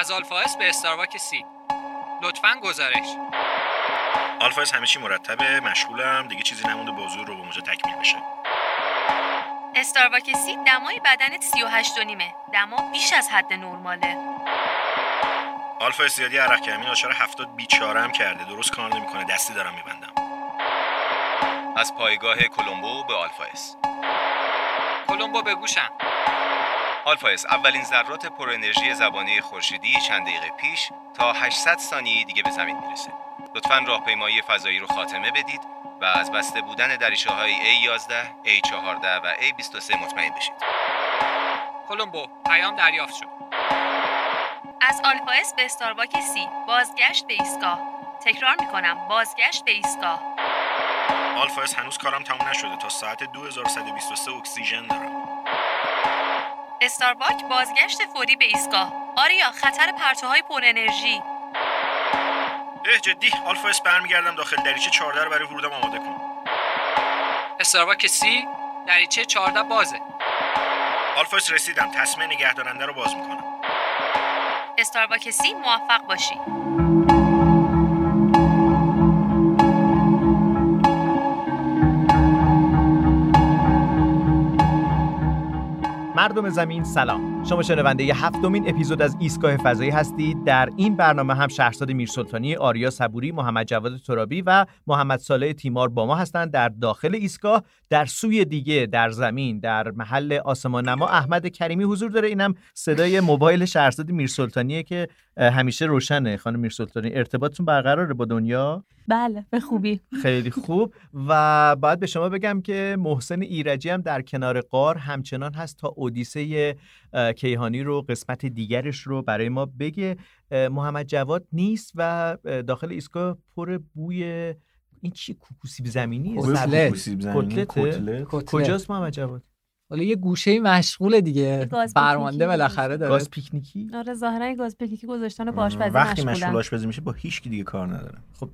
از آلفا به استارواک سی. لطفا گزارش. آلفا همه چی مرتبه مشغولم دیگه چیزی نمونده بازور رو به موجه تکمیل بشه. استارواک سی دمای بدنت 38 و نیمه. دما بیش از حد نرماله. آلفا زیادی عرق کمی ناچار هفتاد بیچاره هم کرده. درست کار نمی‌کنه. دستی دارم میبندم. از پایگاه کلمبو به آلفا اس. کلمبو به گوشم. آلفا اس اولین ذرات پر انرژی زبانه خورشیدی چند دقیقه پیش تا 800 ثانیه دیگه به زمین می‌رسه لطفا راهپیمایی فضایی رو خاتمه بدید و از بسته بودن دریچه های A11, A14 و A23 مطمئن بشید. کلمبو پیام دریافت شد. از آلفا اس به استارباک سی بازگشت به ایستگاه. تکرار می‌کنم بازگشت به ایستگاه. آلفا اس هنوز کارم تموم نشده تا ساعت 2123 اکسیژن دارم. استارباک بازگشت فوری به ایستگاه. آریا خطر پرتوهای پر انرژی. اه جدی. آلفا اس برمیگردم داخل. دریچه 14 رو برای ورودم آماده کن. استارباک سی دریچه 14 بازه. آلفا اس رسیدم. تسمه نگهدارنده رو باز می‌کنم. استارباک سی موفق باشی. مردم زمین سلام. شما شنونده ی هفتمین اپیزود از ایستگاه فضایی هستید. در این برنامه هم شهرزاد میرسلطانی آریا صبوری محمد جواد ترابی و محمد صالح تیمار با ما هستند در داخل ایستگاه. در سوی دیگه در زمین در محل آسمان نما احمد کریمی حضور داره. اینم صدای موبایل شهرزاد میرسلطانیه که همیشه روشنه. خانم میرسلطانی ارتباطتون برقراره با دنیا؟ بله به خوبی. خیلی خوب. و باید به شما بگم که محسن ایرجی هم در کنار قار همچنان هست تا اودیسه کیهانی رو قسمت دیگرش رو برای ما بگه. محمد جواد نیست و داخل ایستگاه پر بوی این چی کوکوسیب زمینی؟ کتلت. کجاست محمد جواد؟ حالا یه گوشه مشغول دیگه. فرمانده بالاخره داره. گاز پیکنیکی؟ آره ظاهرا گاز پیکنیکی گذاشتن و آشپزی وقتی مشغول آشپزی میشه با هیچ کی دیگه کار نداره. خب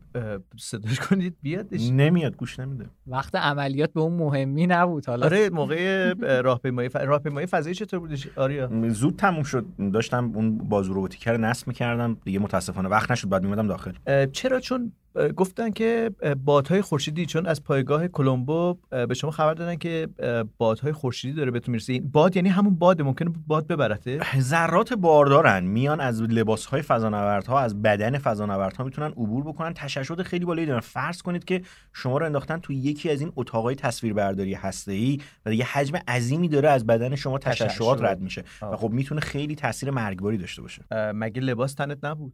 صداش کنید بیادش نمیاد گوش نمیده. وقت عملیات به اون مهمی نبود حالا. آره موقع راهپیمایی ف... راهپیمایی فضایی چطور بودش؟ آریا. زود تموم شد. داشتم اون بازو رو نصب می‌کردم. دیگه متاسفانه وقت نشد بعد میمدم داخل. چرا؟ چون گفتن که بادهای خورشیدی چون از پایگاه کلمبو به شما خبر دادن که بادهای خورشیدی داره بهتون می‌رسه. باد یعنی همون باده ممکنه باد ببرته؟ ذرات باردارن. میان از لباسهای فضانوردها از بدن فضانوردها می‌تونن عبور بکنن. تشعشعات خیلی بالایی دارن. فرض کنید که شما رو انداختن تو یکی از این اتاقای تصویربرداری هسته‌ای و دیگه حجم عظیمی داره از بدن شما تشعشعات رد میشه. و خب می‌تونه خیلی تاثیر مرگباری داشته باشه. مگه لباس تنت نبود؟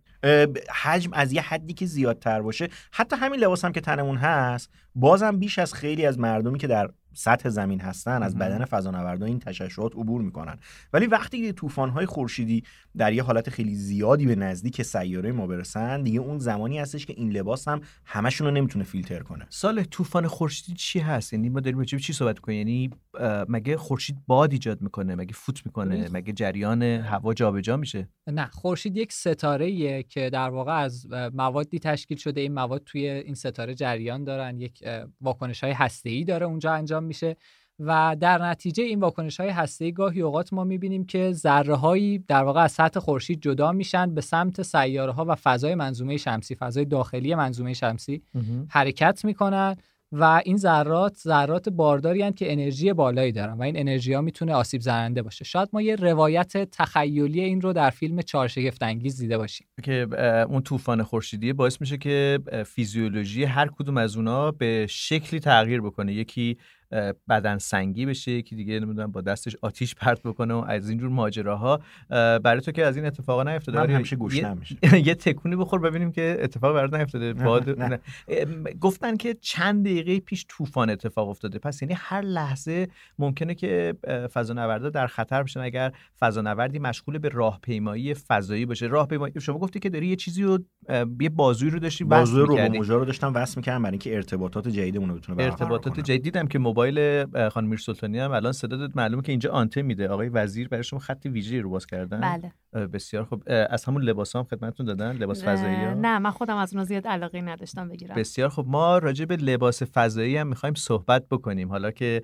حجم از یه حدی که زیادتر باشه حتی همین لباس هم که تنمون هست بازم بیش از خیلی از مردمی که در سطح زمین هستن از بدن فضانوردان این تشعشعات عبور می‌کنن. ولی وقتی طوفان های خورشیدی در یه حالت خیلی زیادی به نزدیک سیاره ما برسن دیگه اون زمانی هستش که این لباس هم همشون رو نمی‌تونه فیلتر کنه. سال طوفان خورشیدی چی هست؟ یعنی ما داریم راجع چی صحبت کنیم یعنی مگه خورشید باد ایجاد می‌کنه؟ مگه فوت می‌کنه؟ مگه جریان هوا جابجا میشه؟ نه خورشید یک ستاره که در واقع از موادی تشکیل شده. این مواد توی این ستاره جریان دارن. یک واکنش های هسته داره اونجا انجام میشه. و در نتیجه این واکنش های هسته گاهی اوقات ما می‌بینیم که ذره هایی در واقع از سطح خورشید جدا میشن به سمت سیاره ها و فضای منظومه شمسی فضای داخلی منظومه شمسی حرکت می‌کنن و این ذرات ذرات بارداری که انرژی بالایی دارن و این انرژی ها می‌تونه آسیب زننده باشه. شاید ما یه روایت تخیلی این رو در فیلم چهارشگفت انگیز دیده باشیم. که اون طوفان خورشیدی باعث میشه که فیزیولوژی هر کدوم از اونا به شکلی تغییر بکنه. یکی بدن سنگی بشه یکی دیگه نمی‌دونم با دستش آتیش پرت بکنه و از اینجور ماجراها. برای تو که از این اتفاقا نیفتاده من همیشه گوش نمیشه یه تکونی بخور ببینیم که اتفاق برات نیفتاده. باد گفتن که چند دقیقه پیش طوفان اتفاق افتاده. پس یعنی هر لحظه ممکنه که فضانوردا در خطر بشن. اگر فضانوردی مشغول به راهپیمایی فضایی باشه. راهپیمایی شما گفتی که داری یه چیزی رو یه بازوی رو داشتی بازوی رو رو داشتم وصل می‌کردم برای اینکه ارتباطات جدیدمون رو بتونه ارتباطات جدید دیدم که موبایل خانم میر سلطانی هم الان صدا معلومه که اینجا آنته میده. آقای وزیر برای شما خط ویژه رو باز کردن. بله. بسیار خوب. اه، از همون لباس هم خدمتتون دادن لباس فضایی ها؟ نه من خودم از اونها زیاد علاقه نداشتم بگیرم. بسیار خب ما راجع به لباس فضایی هم می‌خوایم صحبت بکنیم. حالا که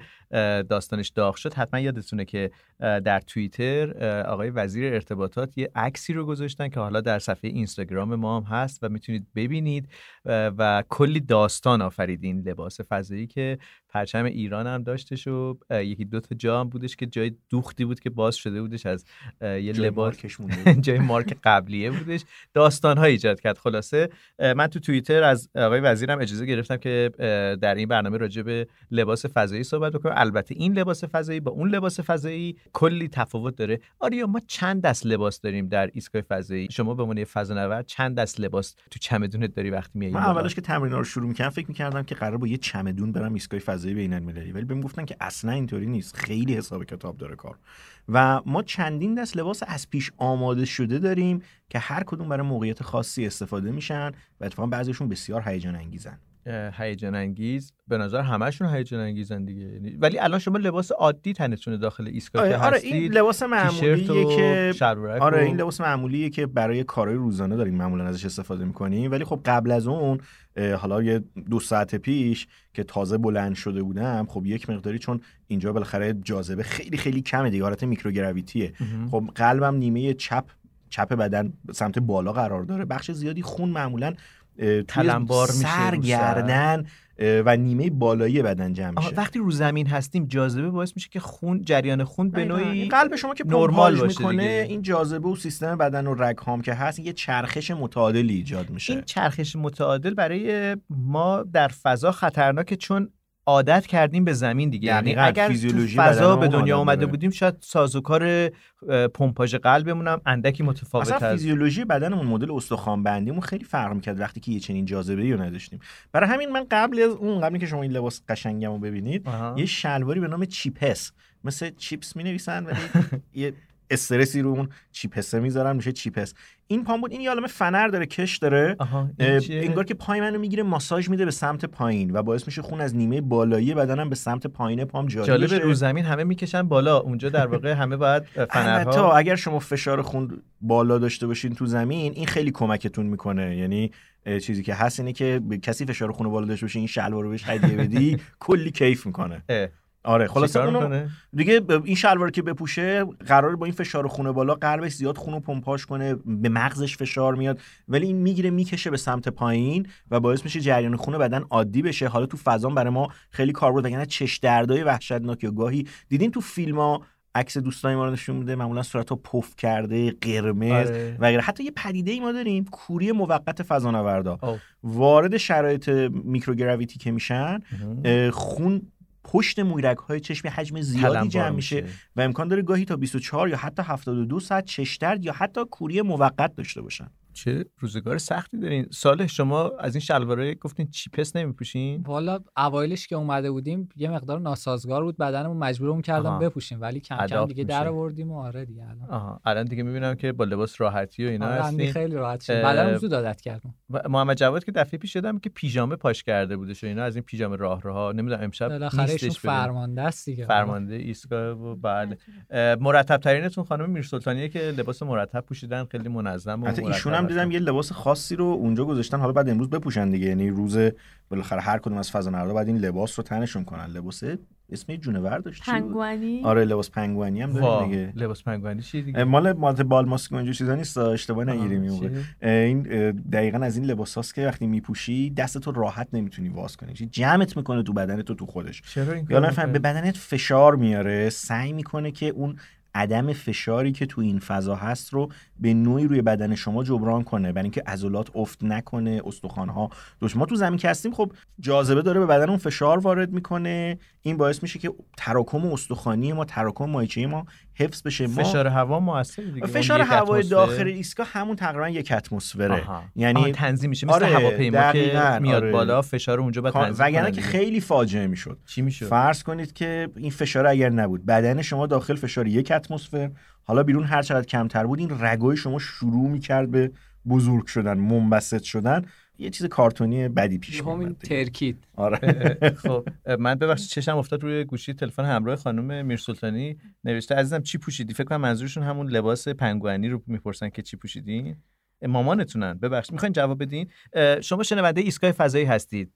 داستانش داغ شد حتما یادتونه که در توییتر آقای وزیر ارتباطات یه عکسی رو گذاشتن که حالا در صفحه اینستاگرام ما هم هست و می‌تونید ببینید و کلی داستان آفرید این لباس فضایی که پرچم ایران هم داشتش و یکی دو تا جا هم بودش که جای دوختی بود که باز شده بودش از یه لباس مونده. جای مارک قبلیه بودش. داستان ها ایجاد کرد. خلاصه من تو توییتر از آقای وزیرم اجازه گرفتم که در این برنامه راجع به لباس فضایی صحبت بکنم. البته این لباس فضایی با اون لباس فضایی کلی تفاوت داره. آریا ما چند دست لباس داریم در ایستگاه فضایی؟ شما به عنوان فضانورد چند دست لباس تو چمدونت داری وقتی میای من؟ اولش که تمرین رو شروع می‌کردم فکر می‌کردم که قرار با یه چمدون برم ایستگاه فضایی بین المللی ولی بهم گفتن که اصلا اینطوری نیست. خیلی حساب کتاب داره کار. و ما چندین دست لباس از پیش آماده شده داریم که هر کدوم برای موقعیت خاصی استفاده میشن و اتفاقا بعضیشون بسیار هیجان انگیزن. هیجان انگیز به نظر همشون هیجان انگیزن دیگه. یعنی- ولی الان شما لباس عادی تنتونه داخل ایستگاه آره, آره هستید این لباس معمولیه که آره این لباس معمولیه که برای کارهای روزانه داریم معمولا ازش استفاده می‌کنیم. ولی خب قبل از اون حالا یه دو ساعت پیش که تازه بلند شده بودم خب یک مقداری چون اینجا بالاخره جاذبه خیلی خیلی کمه دیگه حالت میکروگراویتیه. خب قلبم نیمه چپ چپ بدن سمت بالا قرار داره. بخش زیادی خون معمولا تلمبار میشه سر رو سر. گردن اه، و نیمه بالایی بدن جمع میشه وقتی رو زمین هستیم جاذبه باعث میشه که خون جریان خون به. نوعی قلب شما که نرمال می‌کنه دیگه. این جاذبه و سیستم بدن و رگ هام که هست یه چرخش متعادلی ایجاد میشه این چرخش متعادل برای ما در فضا خطرناکه چون عادت کردیم به زمین دیگه یعنی دقیقاً. اگر تو فضا به دنیا اومده. بودیم شاید سازوکار پمپاژ قلبمون هم اندکی متفاوت اصلا فیزیولوژی بدنمون مدل استخوان بندیمون خیلی فرق می‌کرد وقتی که یه چنین جاذبه رو نداشتیم برای همین من قبل از اون قبل که شما این لباس قشنگم رو ببینید آها. یه شلواری به نام چیپس مثل چیپس می نویسن ولی یه استرسی رو اون چیپسه می‌ذارن میشه چیپس. این پام بود این یه فنر داره کش داره؟ انگار که پای منو می‌گیره ماساژ میده به سمت پایین و باعث میشه خون از نیمه بالایی بدنم به سمت پایین پام جاری جالب رو زمین همه می‌کشن بالا. اونجا در واقع همه باید فنرها اگر شما فشار خون بالا داشته باشین تو زمین این خیلی کمکتون می‌کنه. یعنی چیزی که هست اینه که کسی فشار خون بالا داشته باشه این شلوار رو بهش هدیه بدی کلی کیف می‌کنه. آره خلاص چیکار اونو؟ دیگه این شلوار که بپوشه قرار با این فشار خون بالا قلبش زیاد خون رو پمپاژ کنه به مغزش فشار میاد ولی این می‌گیره می‌کشه به سمت پایین و باعث میشه جریان خون بدن عادی بشه حالا تو فضا برای ما خیلی کار بود وگرنه چش دردای وحشتناک یا گاهی دیدین تو فیلم ها عکس دوستای ما رو نشون میده معمولا صورتها پف کرده قرمز آره. و غیره حتی یه پدیده ای ما داریم کوری موقت فضانوردا. وارد شرایط میکروگراویتی که میشن خون پشت مویرگ های چشم حجم زیادی جمع میشه. و امکان داره گاهی تا 24 یا حتی 72 ساعت چش درد یا حتی کوری موقت داشته باشن. چه روزگار سختی دارین؟ سال شما از این شلواره گفتین چیپس نمیپوشین؟ والا اوایلش که اومده بودیم یه مقدار ناسازگار بود بدنمون مجبورمون کردم آها. بپوشیم ولی کم کم دیگه. در آوردیم و آره دیگه الان. آها. الان دیگه می‌بینم که با لباس راحتی و اینا آره هستین. خیلی راحت شد. بدنم زود عادت کردم و محمد جواد که دفعه پیش شدم که پیژامه پاش کرده بودش و اینا از این پیژامه راه راه نمی‌دونم امشب بالاخره. فرمانده است دیگه. فرمانده ایستگاه و بله. اه، مرتب ترینتون خانم میرسلطانیه که لباس مرتب پوشیدن خیلی منظم و حتی مرتب ایشون هم دیدم. یه لباس خاصی رو اونجا گذاشتن حالا بعد امروز بپوشن دیگه. یعنی روز بالاخره هر کدوم از فضانوردا بعد این لباس رو تنشون کنن. لباس اسم جونور داشت چی بود؟ پنگوانی؟ آره لباس پنگوانی هم داریم دیگه. لباس پنگوانی چیه دیگه؟ مال مالت بال ماسک و اینجور چیزا نیست اشتباه نگیریم این این دقیقا از این لباس هاست که وقتی میپوشی دستتو راحت نمی‌تونی واز کنی. چی؟ جمعت می‌کنه تو بدنت و تو خودش. چرا این یا به؟ بدنت فشار میاره سعی می‌کنه که اون عدم فشاری که تو این فضا هست رو به نوعی روی بدن شما جبران کنه برای اینکه عضلات افت نکنه استخوان‌ها دوش ما تو زمین که هستیم خب جاذبه داره به بدن اون فشار وارد می‌کنه این باعث میشه که تراکم استخوانی ما تراکم مایچه ما حفظ بشه ما فشار هوا موثر دیگه فشار هوای. داخل ایستگاه همون تقریبا یک اتمسفره. یعنی آها، تنظیم میشه مثل آره، هواپیما که میاد آره. بالا فشار اونجا بعد تنظیم وگرنه که. خیلی فاجعه می‌شد چی میشه فرض کنید که این فشار اگر نبود بدن شما داخل فشار یک اتمسفر حالا بیرون هر چقدر کمتر بود این رگای شما شروع می‌کرد به بزرگ شدن منبسط شدن. یه چیز کارتونی بدی پیش دیگه. ترکید آره. خب من ببخشید چشم افتاد روی گوشی تلفن همراه خانم میرسلطانی نوشته عزیزم چی پوشیدی؟ فکر کنم منظورشون همون لباس پنگوئنی رو می‌پرسن که چی پوشیدین. مامانتونن. ببخشید می‌خواین جواب بدین؟ شما شنونده ایستگاه فضایی هستید.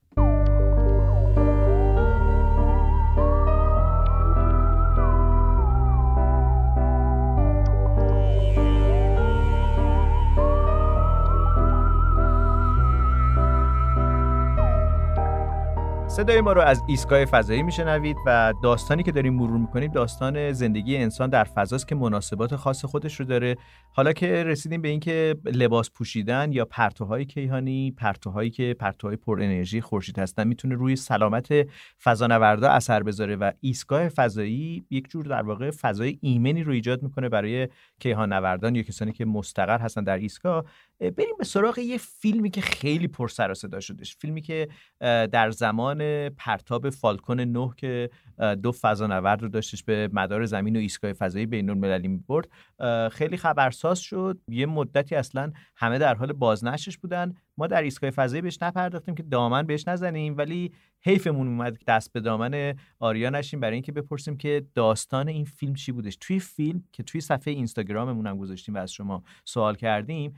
صدای ما رو از ایستگاه فضایی میشنوید و داستانی که داریم مرور می‌کنیم داستان زندگی انسان در فضاست که مناسبات خاص خودش رو داره. حالا که رسیدیم به اینکه لباس پوشیدن یا پرتوهای کیهانی پرتوهایی که پرتوهای پر انرژی خورشید هستن می‌تونه روی سلامت فضانوردا اثر بذاره و ایستگاه فضایی یک جور در واقع فضای ایمنی رو ایجاد می‌کنه برای کیهان نوردان یا کسانی که مستقر هستن در ایستگاه. اه، بریم به سراغ یه فیلمی که خیلی پر سر و صدا شدش فیلمی که در زمان پرتاب فالکون 9 که دو فضانورد رو داشتش به مدار زمین و ایستگاه فضایی بین المللی اه، خیلی خبرساز شد. یه مدتی اصلا همه در حال بازنشرش بودن. ما در ایستگاه فضایی بهش نپرداختیم که دامن بهش نزنیم ولی حیفمون اومد دست به دامن آریا نشیم برای اینکه بپرسیم که داستان این فیلم چی بودش. توی فیلم که توی صفحه اینستاگراممون هم گذاشتیم و از شما سوال کردیم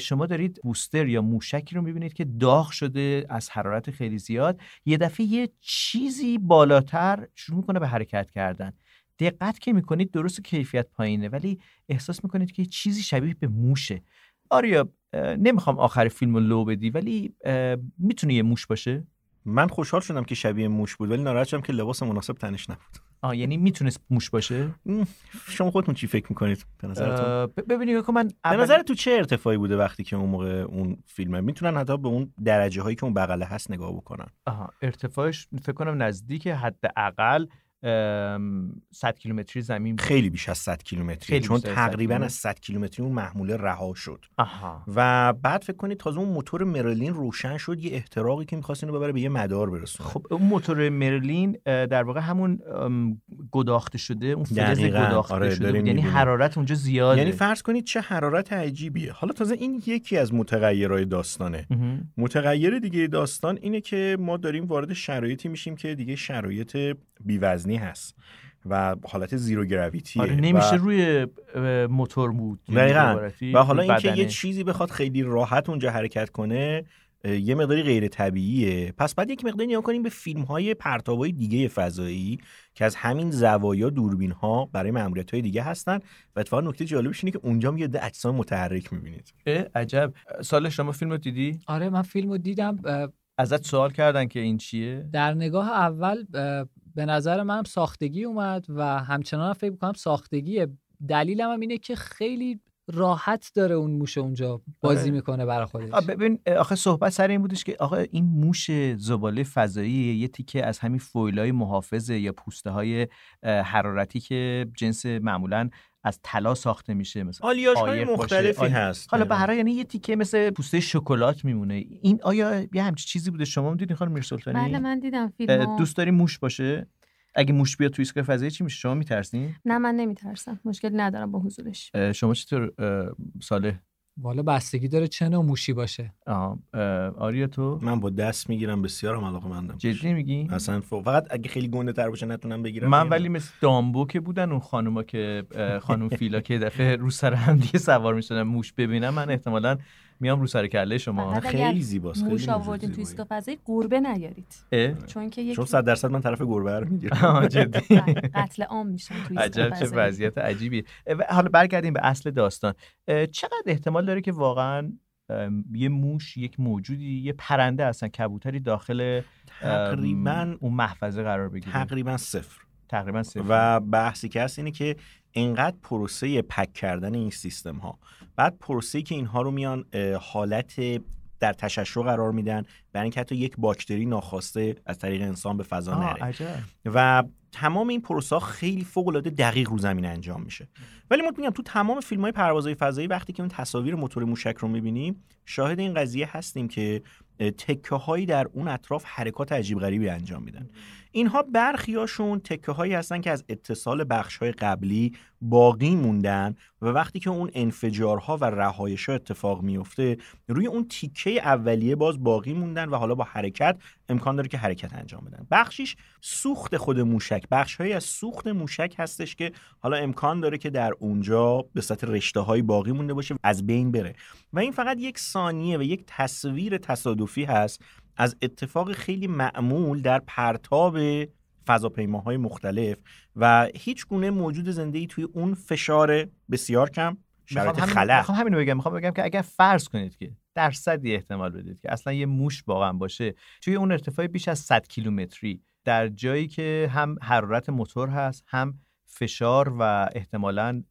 شما دارید بوستر یا موشکی رو می‌بینید که داغ شده از حرارت خیلی زیاد. یه دفعه یه چیزی بالاتر شروع می‌کنه به حرکت کردن. دقت که می‌کنید درست کیفیت پایینه ولی احساس می‌کنید که چیزی شبیه به موشه. آریا نمی‌خوام آخر فیلم رو لو بدی ولی می‌تونه یه موش باشه؟ من خوشحال شدم که شبیه موش بود ولی ناراحت شدم که لباس مناسب تنش نبود. آه یعنی می‌تونست موش باشه؟ شما خودتون چی فکر می‌کنید؟ به نظرتون؟ ببینید که من به اول- نظر تو چه ارتفاعی بوده وقتی که اون موقع اون فیلمه؟ می‌تونن حتی به اون درجه هایی که اون بغله هست نگاه بکنن. آها ارتفاعش فکر کنم نزدیک حداقل 100 کیلومتری زمین بود. خیلی بیش از 100 کیلومتری چون بیشتر از 100 تقریبا. از 100 کیلومتری اون محموله رها شد آها و بعد فکر کنید تازه اون موتور مرلین روشن شد یه احتراقی که می‌خواست اینو ببره به یه مدار برسونه خب اون موتور مرلین در واقع همون گداخته شده اون فلز دقیقاً. گداخته آره، شده بود. یعنی. حرارت اونجا زیاده یعنی فرض کنید چه حرارت عجیبیه حالا تازه این یکی از متغیرهای داستانه. متغیر دیگه داستان اینه که ما داریم وارد شرایطی میشیم که دیگه شرایط بیوزنی هست و حالت زیرو گراویتیه آره نمیشه و... روی موتور بود یعنی دقیقاً. و حالا اینکه یه. چیزی بخواد خیلی راحت اونجا حرکت کنه یه مقداری غیر طبیعیه پس بعد یک مقداری نگاه کنیم به فیلم های پرتابای دیگه فضایی که از همین زوایا دوربین ها برای ماموریت های دیگه هستن و اتفاقا نکته جالبش اینه که اونجا هم یه اجسام متحرک می‌بینید اه، عجب سال شما فیلم رو دیدی آره من فیلم رو دیدم ازت سوال کردن که این چیه؟ در نگاه اول به نظر منم ساختگی اومد و همچنان هم فکر می‌کنم ساختگیه دلیلم هم اینه که خیلی راحت داره اون موش اونجا بازی آره. می‌کنه برای خودش. ببین آخه صحبت سر این بودش که آقا این موش زباله فضایی یه تیکه از همین فویلای محافظه یا پوسته های حرارتی که جنس معمولا از طلا ساخته میشه مثلا آلیاژ های. مختلفی آلی- هست. حالا هر حال یعنی یه تیکه مثل پوسته شکلات میمونه. این آیا یه همچی چیزی بوده شما هم دیدین خانم میرسلطانی بله من دیدم اه، فیلم دوست داری موش باشه؟ اگه موش بیاد تو ایستگاه فضایی چی میشه؟ شما میترسین؟ نه من نمیترسم. مشکل ندارم با حضورش. شما چطور صالح؟ والا بستگی داره چه نوع موشی باشه. آها، اه، آریا تو؟ من با دست می‌گیرم بسیارم علاقه مندم. جدی میگی؟ اصلا فقط اگه خیلی گنده تر باشه نتونم بگیرم. من. ولی مثل دامبو که بودن اون خانوما که خانم فیلا که دفعه رو سر هم دیگه سوار می‌شدن موش ببینم من احتمالا میام رو سر کله شما. خیلی زیباست خیلی موش آوردین تو. ایستگاه فضایی گربه نیارید؟ چون که یک چون صد درصد من طرف گربه رو می‌گیرم. جدی. قتل عام میشن تو عجب ایستگاه چه فضایی وضعیت عجیبی. حالا برگردیم به اصل داستان. چقدر احتمال داره که واقعا یه موش یک موجودی یه پرنده اصلا کبوتری داخل تقریبا اون محفظه قرار بگیره؟ تقریبا صفر. تقریبا صفر. و بحثی که هست اینه که انقدر پروسه پک کردن این سیستم ها بعد پروسه که اینها رو میان حالت در تشعشع قرار میدن برای اینکه حتی یک باکتری ناخواسته از طریق انسان به فضا نره. عجب. و تمام این پروسه خیلی فوق العاده دقیق رو زمین انجام میشه. ولی ما میگم تو تمام فیلم های پروازهای فضایی وقتی که اون تصاویر موتور موشک رو می‌بینیم شاهد این قضیه هستیم که تکه هایی در اون اطراف حرکات عجیب غریبی انجام میدن. اینها برخیاشون تکه هایی هستن که از اتصال بخش های قبلی باقی موندن و وقتی که اون انفجارها و رهایش اتفاق میفته روی اون تیکه اولیه باز باقی موندن و حالا با حرکت امکان داره که حرکت انجام بدن. بخشیش سوخت خود موشک. بخشهایی از سوخت موشک هستش که حالا امکان داره که در اونجا به صورت رشته های باقی مونده باشه از بین بره. و این فقط یک ثانیه و یک تصویر تصادفی هست از اتفاق خیلی معمول در پرتاب فضاپیماهای مختلف و هیچ گونه موجود زنده ای توی اون فشار بسیار کم شرایط می‌خوام همین- خلق. می‌خوام همینو بگم. می‌خوام بگم که اگر فرض کنید که درصدی احتمال بدید که اصلا یه موش واقعا باشه توی اون ارتفاع بیش از 100 کیلومتری در جایی که هم حرارت موتور هست هم فشار و احتمالا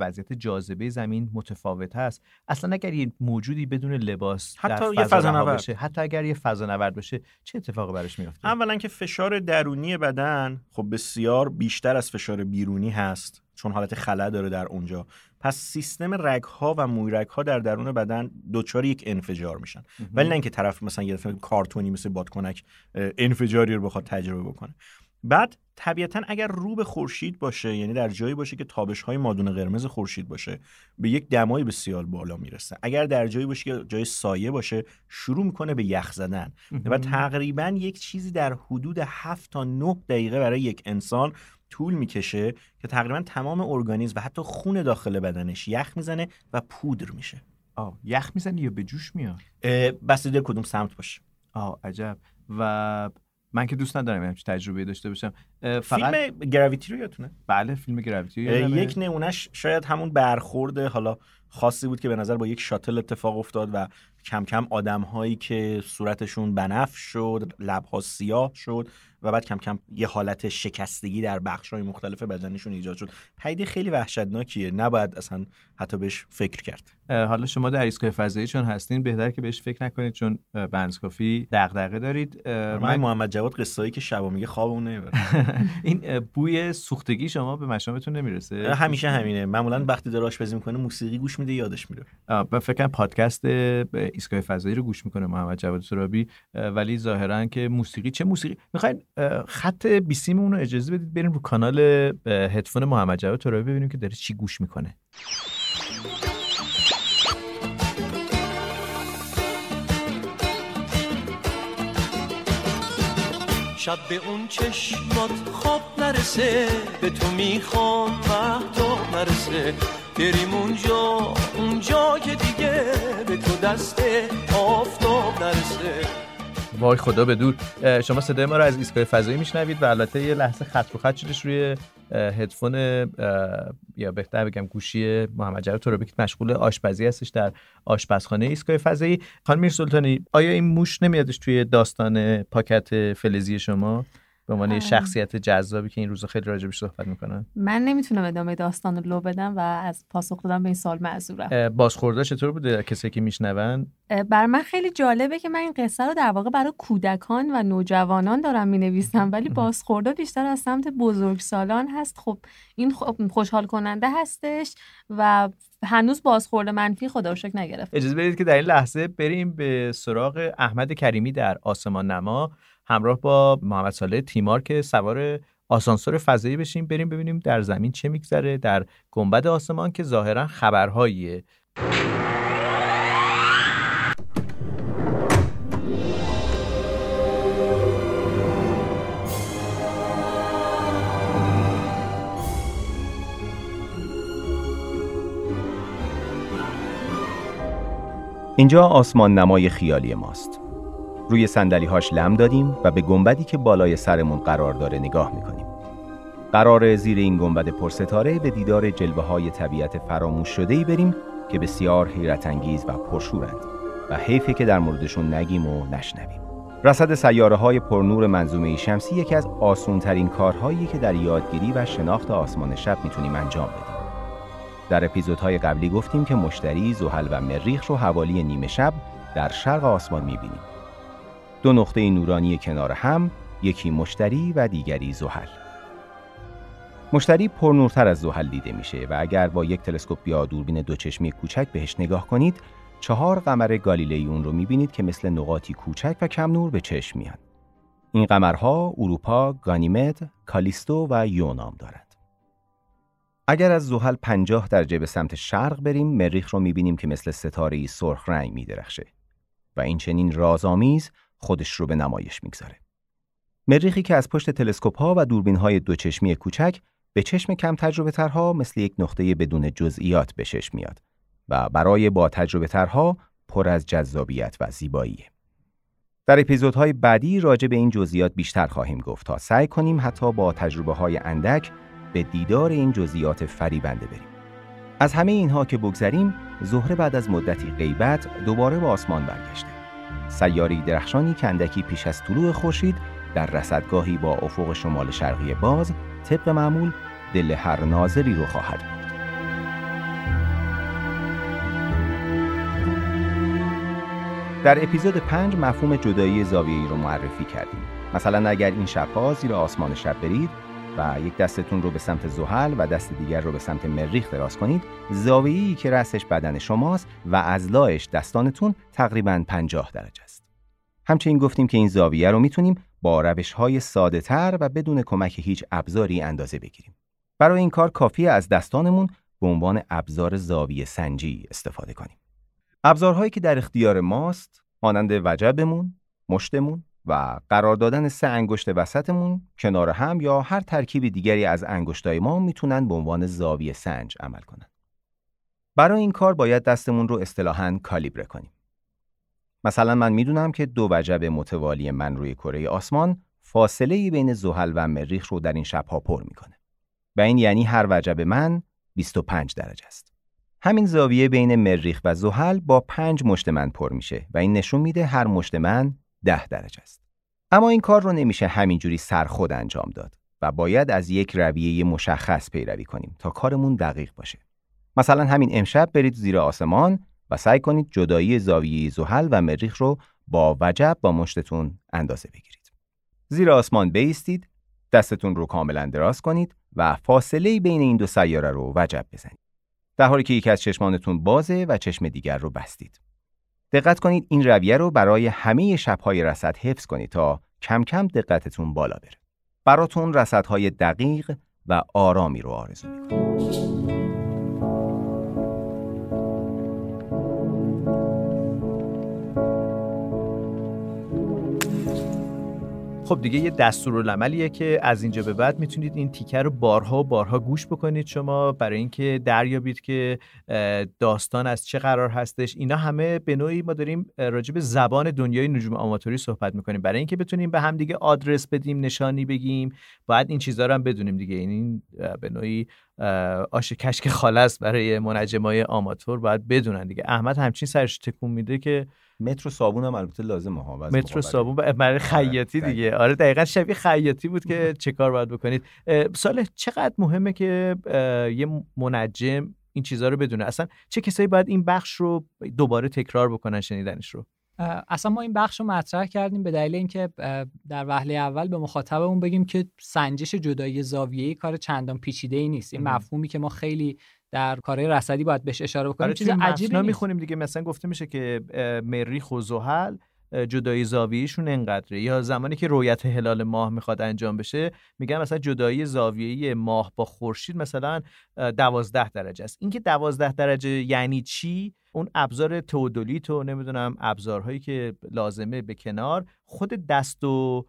وضعیت جاذبه زمین متفاوت هست. اصلا اگر یه موجودی بدون لباس حتی در یه فضانورد. بشه حتی اگر یه فضانورد باشه چه اتفاقی براش میفته اولا که فشار درونی بدن خب بسیار بیشتر از فشار بیرونی هست چون حالت خلا داره در اونجا. پس سیستم رگها و مویرگها در درون بدن دچار یک انفجار میشن. ولی نه اینکه طرف مثلا یه دفعه کارتونی مثل بادکنک انفجاری رو بخواد تجربه بکنه. بعد طبیعتا اگر رو به خورشید باشه یعنی در جایی باشه که تابش های مادون قرمز خورشید باشه به یک دمای بسیار بالا می‌رسه. اگر در جایی باشه که جای سایه باشه شروع می‌کنه به یخ زدن. و تقریبا یک چیزی در حدود 7 تا 9 دقیقه برای یک انسان طول می‌کشه که تقریبا تمام ارگانیسم و حتی خون داخل بدنش یخ می‌زنه و پودر میشه. آه یخ می‌زنی یا به جوش میاد؟ داره کدوم سمت باشه. آه عجب. و من که دوست ندارم همچین تجربه داشته باشم. فقط فیلم گراویتی رو یادتونه؟ بله فیلم گراویتی یادمه. یک نمونهش شاید همون برخورد حالا خاصی بود که به نظر با یک شاتل اتفاق افتاد و کم کم آدم هایی که صورتشون بنفش شد لبها سیاه شد و بعد کم کم یه حالت شکستگی در بخش های مختلف بدنشون ایجاد شد. پدیده خیلی وحشتناکیه نباید اصلا حتی بهش فکر کرد. حالا شما در ایستگاه فضایی چون هستین بهتر که بهش فکر نکنید چون بنز کافی دغدغه دارید. اه، من محمد جواد قصه‌ای که شبا میگه خوابمون نمی‌بره. این بوی سوختگی شما به مشامتون نمی‌رسه؟ همیشه همینه. معمولا وقتی داره آشپزی می‌کنه موسیقی گوش میده یادش میره. من فکر پادکست اه، ایستگاه فضایی رو گوش می‌کنه محمد جواد سرابی. ولی ظاهرا که موسیقی چه موسیقی؟ می‌خواین خط بیسیممون رو اجازه بدید بریم رو کانال هدفون محمد جواد سرابی ببینیم که داره چی گوش می‌کنه. شب به اون چشمات خواب نرسه به تو می‌خوام مهتاب نرسه. بریم اونجا اونجا که دیگه به تو دست آفتاب نرسه. وای خدا به دور. شما صدای ما رو از ایستگاه فضایی میشنوید و البته یه لحظه خط رو خط شدش روی هدفون یا بهتر بگم گوشی محمد جواد ترابی که مشغول آشپزی هستش در آشپزخانه ایستگاه فضایی. خانم میر سلطانی آیا این موش نمیادش توی داستان پاکت فلزی شما؟ به عنوان یه اه. شخصیت جذابی که این روزا خیلی راجبش صحبت می‌کنن. من نمی‌تونم ادامه داستان رو لو بدم و از پاسخ دادن به این سال معذورم. بازخورده چطور بوده؟ کسی که میشنون؟ بر من خیلی جالبه که من این قصه رو در واقع برای کودکان و نوجوانان دارم می نویسم ولی بازخورده بیشتر از سمت بزرگسالان هست. خب این خوشحال کننده هستش و هنوز بازخورده منفی خدا رو شکر نگرفت اجازه بدید که در این لحظه بریم به سراغ احمد کریمی در آسمان نما. همراه با محمد صالح تیمار که سوار آسانسور فضایی بشیم بریم ببینیم در زمین چه میگذره در گنبد آسمان که ظاهرا خبرهاییه اینجا آسمان نمای خیالی ماست. روی سندلی هاش لم دادیم و به گنبدی که بالای سرمون قرار داره نگاه می‌کنیم. قرار زیر این گنبد پرستاره به دیدار جلوه های طبیعت فراموش شده ای بریم که بسیار حیرت انگیز و پرشورند و حیفه که در موردشون نگیم و نشنویم. رصد سیاره های پرنور منظومه شمسی یکی از آسون ترین کارهایی که در یادگیری و شناخت آسمان شب می‌تونیم انجام بدیم. در اپیزودهای قبلی گفتیم که مشتری، زحل و مریخ رو حوالی نیمه شب در شرق آسمان می‌بینیم. دو نقطه نورانی کنار هم، یکی مشتری و دیگری زحل. مشتری پرنورتر از زحل دیده میشه و اگر با یک تلسکوپ یا دوربین دوچشمی کوچک بهش نگاه کنید، چهار قمر گالیلئی اون رو می‌بینید که مثل نقاطی کوچک و کم نور به چشم میان. این قمرها اروپا، گانیمد، کالیستو و یو نام دارند. اگر از زحل 50 درجه به سمت شرق بریم مریخ رو می‌بینیم که مثل ستاره سرخ رنگ میدرخشه و این چنین رازآمیز خودش رو به نمایش می‌گذاره. مریخی که از پشت تلسکوپ ها و دوربین های دوچشمی کوچک به چشم کم تجربه ترها مثل یک نقطه بدون جزئیات به چشم میاد و برای با تجربه ترها پر از جذابیت و زیباییه. در اپیزودهای بعدی راجع به این جزئیات بیشتر خواهیم گفت تا سعی کنیم حتی با تجربه های اندک به دیدار این جزئیات فریبنده بریم. از همه اینها که بگذریم، زهره بعد از مدتی غیبت دوباره به آسمان برگشته. سیاری درخشانی که اندکی پیش از طلوع خورشید در رصدگاهی با افق شمال شرقی باز طبق معمول دل هر ناظری رو خواهد بود. در اپیزود پنج مفهوم جدایی زاویه‌ای رو معرفی کردیم. مثلا اگر این شبها زیر آسمان شب برید و یک دستتون رو به سمت زحل و دست دیگر رو به سمت مریخ دراز کنید زاویه‌ای که رأسش بدن شماست و از لایش دستانتون تقریبا 50 درجه است. همچنین گفتیم که این زاویه رو می‌تونیم با روش های ساده تر و بدون کمک هیچ ابزاری اندازه بگیریم. برای این کار کافی از دستانمون به عنوان ابزار زاویه سنجی استفاده کنیم. ابزارهایی که در اختیار ماست مانند وجبمون، مشتمون و قرار دادن سه انگشت وسطمون کنار هم یا هر ترکیب دیگری از انگشتای ما می‌تونن به عنوان زاویه سنج عمل کنن. برای این کار باید دستمون رو اصطلاحاً کالیبره کنیم. مثلا من می‌دونم که دو وجب متوالی من روی کره آسمان فاصله بین زحل و مریخ رو در این شبها پر می‌کنه. و این یعنی هر وجب من 25 درجه است. همین زاویه بین مریخ و زحل با پنج مشت من پر میشه و این نشون میده هر مشت من 10 درجه است. اما این کار رو نمیشه همینجوری سرخود انجام داد و باید از یک رویه مشخص پیروی کنیم تا کارمون دقیق باشه. مثلا همین امشب برید زیر آسمان و سعی کنید جدایی زاویه زحل و مریخ رو با وجب با مشتتون اندازه بگیرید. زیر آسمان بیستید، دستتون رو کاملا دراز کنید و فاصله بین این دو سیاره رو وجب بزنید. در حالی که یکی از چشمانتون بازه و چشم دیگر رو بستید. دقت کنید این رویه رو برای همه شبهای رصد حفظ کنید تا کم کم دقتتون بالا بره. براتون رصدهای دقیق و آرامی رو آرزو می‌کنم. خب دیگه یه دستورالعملیه که از اینجا به بعد می‌تونید این تیکر رو بارها و بارها گوش بکنید. شما برای اینکه دریابید که داستان از چه قرار هستش. اینا همه به نوعی ما داریم راجع به زبان دنیای نجوم آماتوری صحبت می‌کنیم. برای اینکه بتونیم به هم دیگه آدرس بدیم نشانی بگیم باید این چیزها رو هم بدونیم دیگه. یعنی این به نوعی آش کشک خالص برای منجمای آماتور. باید بدونن دیگه. احمد همچین سرش تکون میده که متر و صابون هم البته لازمه ها متر و صابون برای خیاطی دیگه. آره دقیقا شبیه خیاطی بود که چه کار باید بکنید. سال چقدر مهمه که یه منجم این چیزها رو بدونه؟ اصلا چه کسایی باید این بخش رو دوباره تکرار بکنن شنیدنش رو؟ اصلا ما این بخش رو مطرح کردیم به دلیل اینکه در وهله اول به مخاطبمون بگیم که سنجش جدایی زاویه‌ای کار چندان پیچیده ای نیست. این مفهومی که ما خیلی در کارهای رصدی باید بهش اشاره بکنیم آره، چیز عجیبی می‌خونیم دیگه مثلا گفته میشه که مریخ و زحل جدایی زاویهشون انقدره. یا زمانی که رویت هلال ماه می‌خواد انجام بشه میگن مثلا جدایی زاویه ماه با خورشید مثلا دوازده درجه است. اینکه دوازده درجه یعنی چی؟ اون ابزار تودولیت و نمی‌دونم ابزارهایی که لازمه به کنار خود دست و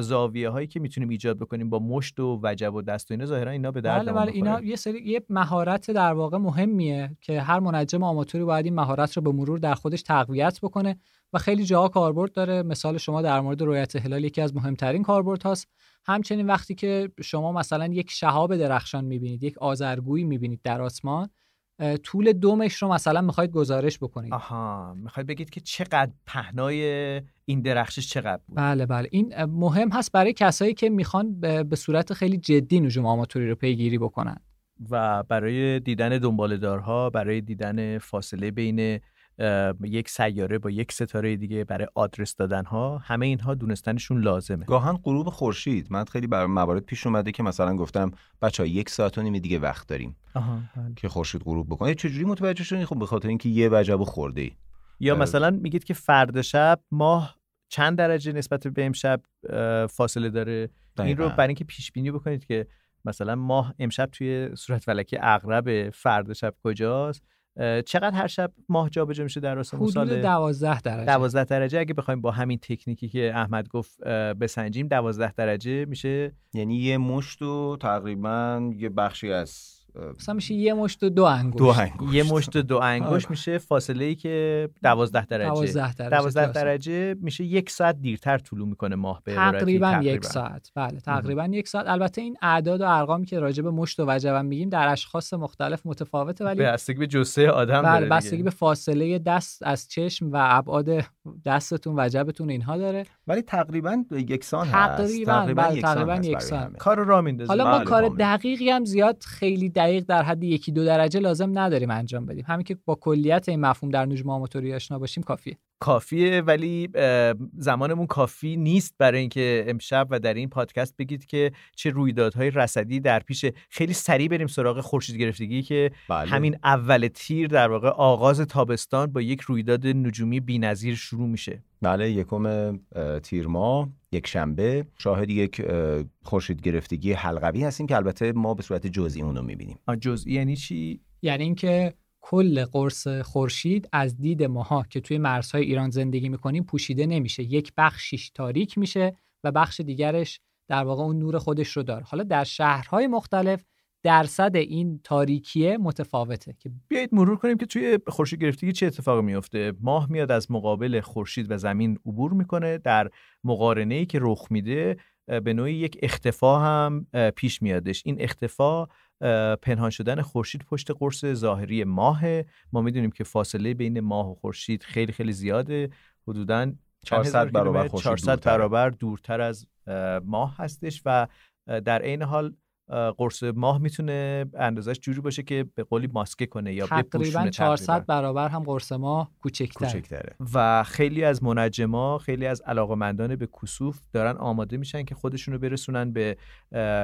زاویه هایی که می‌تونیم ایجاد بکنیم با مشت و وجب و دست و اینا ظاهرا اینا به درد بله بله اینا یه سری یه مهارت در واقع مهمیه که هر منجم آماتوری باید این مهارت رو به مرور در خودش تقویت بکنه و خیلی جاها کاربرد داره. مثال شما در مورد رویت هلال یکی از مهمترین کاربرد هاست. همچنین وقتی که شما مثلا یک شهاب درخشان می‌بینید یک آزرگویی می‌بینید در آسمان طول دومش رو مثلا می‌خواید گزارش بکنید. آها می‌خواید بگید که چقدر پهنای این درخشش چقدر بود. بله بله. این مهم هست برای کسایی که می‌خوان به صورت خیلی جدی نجوم آماتوری رو پیگیری بکنن. و برای دیدن دنبالدارها برای دیدن فاصله بین یک سیاره با یک ستاره دیگه برای آدرس دادن ها همه اینها دونستنشون لازمه. گاهن غروب خورشید. من خیلی بر موارد پیش اومده که مثلا گفتم بچا یک ساعت و نیم دیگه وقت داریم آها بله. که خورشید غروب بکنه. چجوری متوجه شدین؟ خب به خاطر اینکه یه وجب خورده ای. یا مثلا میگید که فردا شب ماه چند درجه نسبت به امشب فاصله داره؟ این رو برای اینکه پیش بینی بکنید که مثلا ماه امشب توی صورت فلکی اغرب فردا شب کجاست؟ چقدر هر شب ماه جابجا میشه در آسمون حدود سال 12 درجه. 12 درجه. اگه بخوایم با همین تکنیکی که احمد گفت بسنجیم 12 درجه میشه. یعنی یه مشت و تقریبا یه بخشی از مثلا میشه یه مشت و دو انگشت. دو انگشت. یه مشت دو انگشت آره. میشه فاصله ای که 12 درجه. 12 درجه 12 تو آسمون. درجه میشه یک ساعت دیرتر طولو می‌کنه ماه به عبارتی تقریبا یک ساعت. بله تقریبا یک ساعت. البته این اعداد و ارقامی که راجع به مشت و وجبم میگیم در اشخاص مختلف متفاوته ولی بستگی به جسه آدم بله بستگی. به فاصله دست از چشم و ابعاد دستتون وجبتون اینها داره. ولی تقریبا یکسان هست. تقریبا بله تقریبا برای یکسان. کار را میندازه حالا ما بله، کار. دقیقی هم زیاد خیلی دقیق در حد یکی دو درجه لازم نداریم انجام بدیم. همین که با کلیت این مفهوم در نجوم آماتوری آشنا باشیم کافیه. کافیه ولی زمانمون کافی نیست برای اینکه امشب و در این پادکست بگید که چه رویدادهای رصدی در پیش خیلی سریع بریم سراغ خورشید گرفتگی که بله. همین اول تیر در واقع آغاز تابستان با یک رویداد نجومی بی‌نظیر شروع میشه. بله یکم تیر ماه. یک شنبه شاهد یک خورشید گرفتگی حلقوی هستیم که البته ما به صورت جزئی اون رو می‌بینیم جزئی یعنی چی؟ یعنی اینکه کل قرص خورشید از دید ماها که توی مرزهای ایران زندگی می‌کنیم پوشیده نمیشه. یک بخشیش تاریک میشه و بخش دیگرش در واقع اون نور خودش رو داره. حالا در شهرهای مختلف درصد این تاریکیه متفاوته. که بیایید مرور کنیم که توی خورشید گرفتگی چه اتفاقی میفته. ماه میاد از مقابل خورشید و زمین عبور می‌کنه در مقارنه ای که رخ میده به نوعی یک اختفا هم پیش میادش. این اختفا پنهان شدن خورشید پشت قرص ظاهری ماهه. ما می‌دونیم که فاصله بین ماه و خورشید خیلی خیلی زیاده. حدودا 400 برابر کیلومتر، خورشید 400 دورتره. برابر دورتر از اه، ماه هستش و در عین حال قرص ماه می‌تونه اندازش جوری باشه که به قولی ماسکه کنه یا تقریبا بپوشونه 400 تقریبا. برابر هم قرص ماه کوچکتره کوچکتره و خیلی از منجما خیلی از علاقمندان به کسوف دارن آماده میشن که خودشونو برسونن به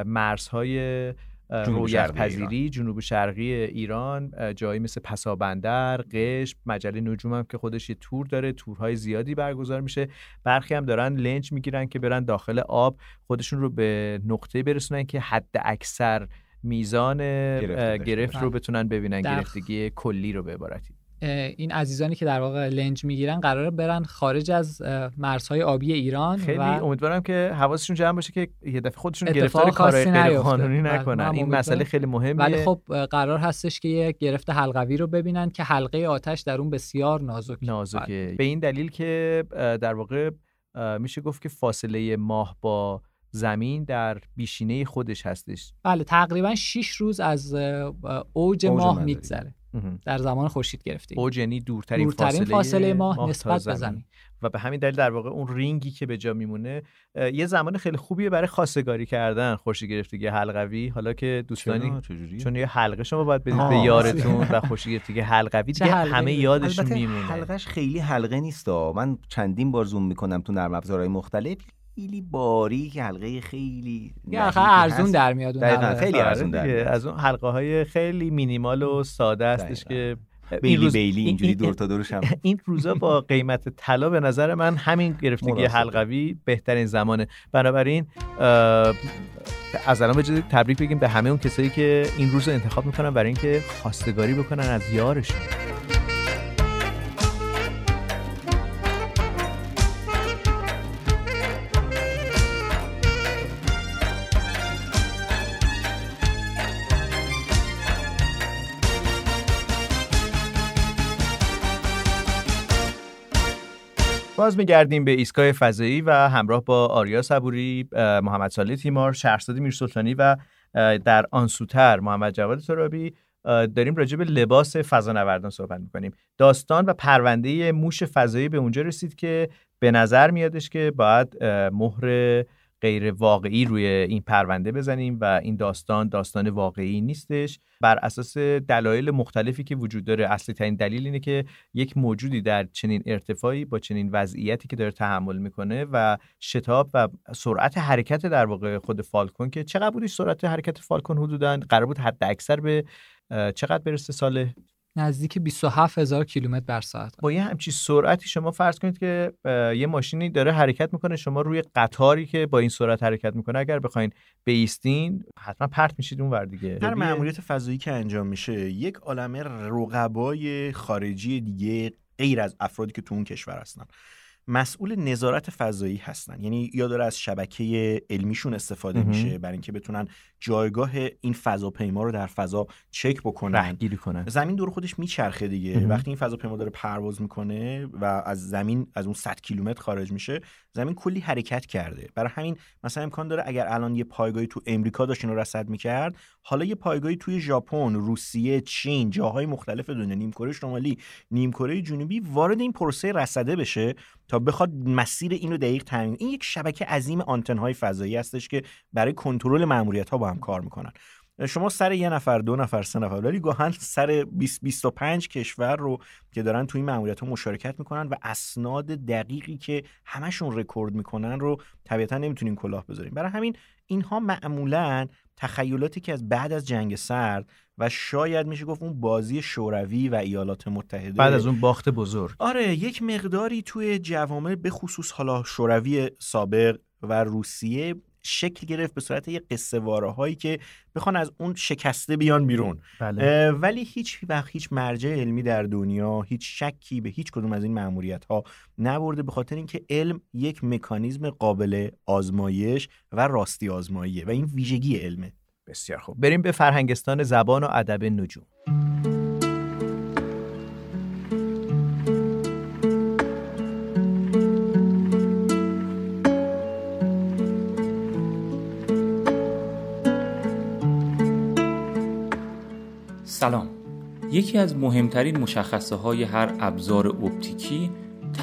مرزهای رویت شرقی پذیری جنوب شرقی ایران جایی مثل پسابندر قشم مجله نجوم هم که خودش یه تور داره تورهای زیادی برگزار میشه. برخی هم دارن لنج می‌گیرن که برن داخل آب خودشون رو به نقطه برسونن که حد اکثر میزان داشته گرفت رو. بتونن ببینن در- گرفتگی کلی رو به عبارتی. این عزیزانی که در واقع لنج می‌گیرن قراره برن خارج از مرزهای آبی ایران خیلی و امیدوارم که حواسشون جمع باشه که یه دفعه خودشون گرفتار کار خاصی غیر. قانونی بله، نکنن این. مسئله خیلی مهمه ولی خب قرار هستش که یک گرفت حلقوی رو ببینن که حلقه آتش در اون بسیار نازک نازکه به این دلیل که در واقع میشه گفت که فاصله ماه با زمین در بیشینه خودش هستش بله تقریبا 6 روز از اوج اوج ماه. میگذره. در زمان خورشید گرفته اوج یعنی دورترین, دورترین فاصله, فاصله ماه نسبت به زمین. و به همین دلیل در واقع اون رینگی که به جا میمونه یه زمان خیلی خوبیه برای خواستگاری کردن خورشید گرفتگی حلقوی. حالا که دوستانی؟ چون یه حلقه شما باید بدید. به یارتون و خورشید گرفتگی حلقوی. دیگه؟ همه یادشون البته میمونه. حلقش خیلی حلقه نیست من چندین بار زوم می‌کنم تو نرم افزارهای مختلف. خیلی باریک حلقه خیلی نحیفی ارزون. در میاد اون. خیلی آره ارزون در. میاد. از اون حلقه های خیلی مینیمال و ساده هستش که بیلی این روز- بیلی این- اینجوری این- دور تا دورش هم این روزا با قیمت طلا به نظر من همین گرفتگی. حلقوی بهترین زمانه بنابراین از الان بجید تبریک بگیم به همه اون کسایی که این روز رو انتخاب می‌کنن برای اینکه خواستگاری بکنن از یارشون میگردیم به ایستگاه فضایی و همراه با آریا صبوری، محمد صالح تیمار، شهرزاد میرسلطانی و در آنسوتر محمد جواد ترابی. داریم راجع به لباس فضانوردان صحبت می‌کنیم. داستان و پرونده موش فضایی به اونجا رسید که به نظر میادش که باید مهر غیر واقعی روی این پرونده بزنیم و این داستان داستان واقعی نیستش. بر اساس دلایل مختلفی که وجود داره اصلی ترین دلیل اینه که یک موجودی در چنین ارتفاعی با چنین وضعیتی که داره تحمل می‌کنه و شتاب و سرعت حرکت در واقع خود فالکون که چقدر بودش سرعت حرکت فالکون حدودا؟ قرار بود حد اکثر به چقدر برسه سال؟ نزدیک 27 هزار کیلومتر بر ساعت با یه همچی سرعتی شما فرض کنید که یه ماشینی داره حرکت می‌کنه شما روی قطاری که با این سرعت حرکت می‌کنه اگر بخواین بیستین حتما پرت میشید اون ور دیگه. هر مأموریت فضایی که انجام میشه یک عالمه رقبای خارجی دیگه غیر از افرادی که تو اون کشور هستن. مسئول نظارت فضایی هستن. یعنی یا داره از شبکه علمیشون استفاده میشه برای اینکه بتونن جایگاه این فضاپیما رو در فضا چک بکنن. گیری کنن. زمین دور خودش میچرخه دیگه. وقتی این فضاپیما داره پرواز می‌کنه و از زمین از اون 100 کیلومتر خارج میشه زمین کلی حرکت کرده. برای همین مثلا امکان داره اگر الان یه پایگاهی تو امریکا داشت اینو رصد می‌کرد حالا یه پایگاهی توی ژاپن روسیه چین جاهای مختلف دنیا نیمکره شمالی نیمکره جنوبی وارد این پروسه رصده بشه تا بخواد مسیر اینو دقیق تعیین این یک شبکه عظیم آنتن فضایی هستش که برای کنترل ماموریت ها با هم کار می‌کنن. شما سر یه نفر دو نفر سه نفر ولی گاهن سر 20 25 کشور رو که دارن توی این مشارکت می‌کنن و اسناد دقیقی که همشون رکورد می‌کنن رو طبیعتا نمی‌تونیم کلاه بذاریم. برای همین اینها معمولا تخیلاتی که از بعد از جنگ سرد و شاید میشه گفت اون بازی شوروی و ایالات متحده بعد از اون باخت بزرگ. آره یک مقداری توی جوامع به خصوص حالا شوروی سابق و روسیه شکل گرفت به صورت یه قصه واره هایی که بخوان از اون شکسته بیان بیرون. بله. ولی هیچ وقت هیچ مرجع علمی در دنیا هیچ شکی به هیچ کدوم از این مأموریت ها نبرده به خاطر اینکه علم یک مکانیزم قابل آزمایش و راستی آزماییه و این ویژگی علمه. بسیار خوب. بریم به فرهنگستان زبان و ادب نجوم. سلام. یکی از مهمترین مشخصه های هر ابزار اپتیکی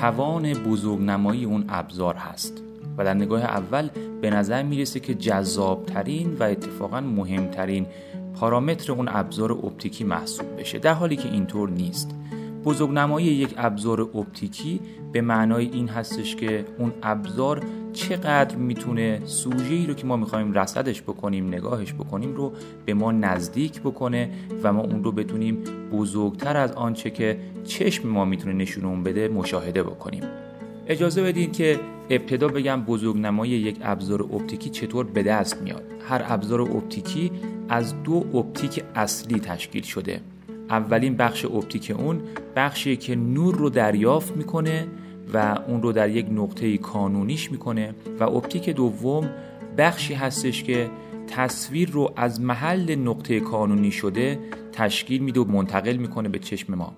توان بزرگنمایی اون ابزار هست و در نگاه اول به نظر می‌رسه که جذابترین و اتفاقا مهمترین پارامتر اون ابزار اپتیکی محسوب بشه. در حالی که اینطور نیست. بزرگنمایی یک ابزار اپتیکی به معنای این هستش که اون ابزار چقدر می‌تونه سوژه‌ای رو که ما می‌خوایم رصدش بکنیم نگاهش بکنیم رو به ما نزدیک بکنه و ما اون رو بتونیم بزرگتر از آنچه که چشم ما می‌تونه نشون بده مشاهده بکنیم. اجازه بدین که ابتدا بگم بزرگنمایی یک ابزار اپتیکی چطور به دست میاد. هر ابزار اپتیکی از دو اپتیک اصلی تشکیل شده. اولین بخش اپتیک اون بخشی که نور رو دریافت می‌کنه و اون رو در یک نقطه کانونیش می‌کنه و اپتیک دوم بخشی هستش که تصویر رو از محل نقطه کانونی شده تشکیل میده و منتقل می‌کنه به چشم ما.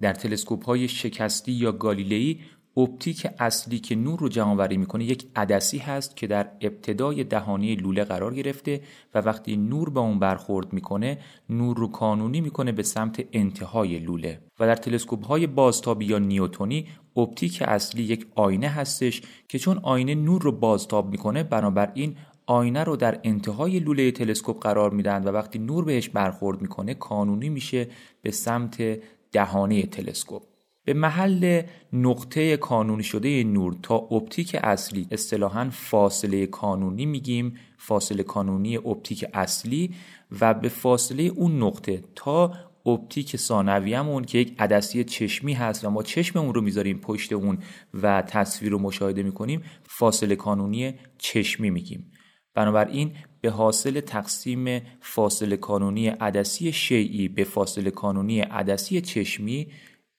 در تلسکوپ های شکستی یا گالیلئی اپتیک اصلی که نور رو جمعآوری می‌کنه یک عدسی هست که در ابتدای دهانی لوله قرار گرفته و وقتی نور به اون برخورد می‌کنه نور رو کانونی می‌کنه به سمت انتهای لوله. و در تلسکوپ های بازتابی یا نیوتونی اپتیک اصلی یک آینه هستش که چون آینه نور رو بازتاب می‌کنه بنابراین آینه رو در انتهای لوله تلسکوپ قرار میدن و وقتی نور بهش برخورد می‌کنه کانونی میشه به سمت دهانه تلسکوپ. به محل نقطه کانونی شده نور تا اپتیک اصلی اصطلاحا فاصله کانونی میگیم فاصله کانونی اپتیک اصلی و به فاصله اون نقطه تا اپتیک ثانویه‌مون که یک عدسی چشمی هست و ما چشم اون رو می‌ذاریم پشت اون و تصویر رو مشاهده می‌کنیم فاصله کانونی چشمی میگیم. بنابراین به حاصل تقسیم فاصله کانونی عدسی شیعی به فاصله کانونی عدسی چشمی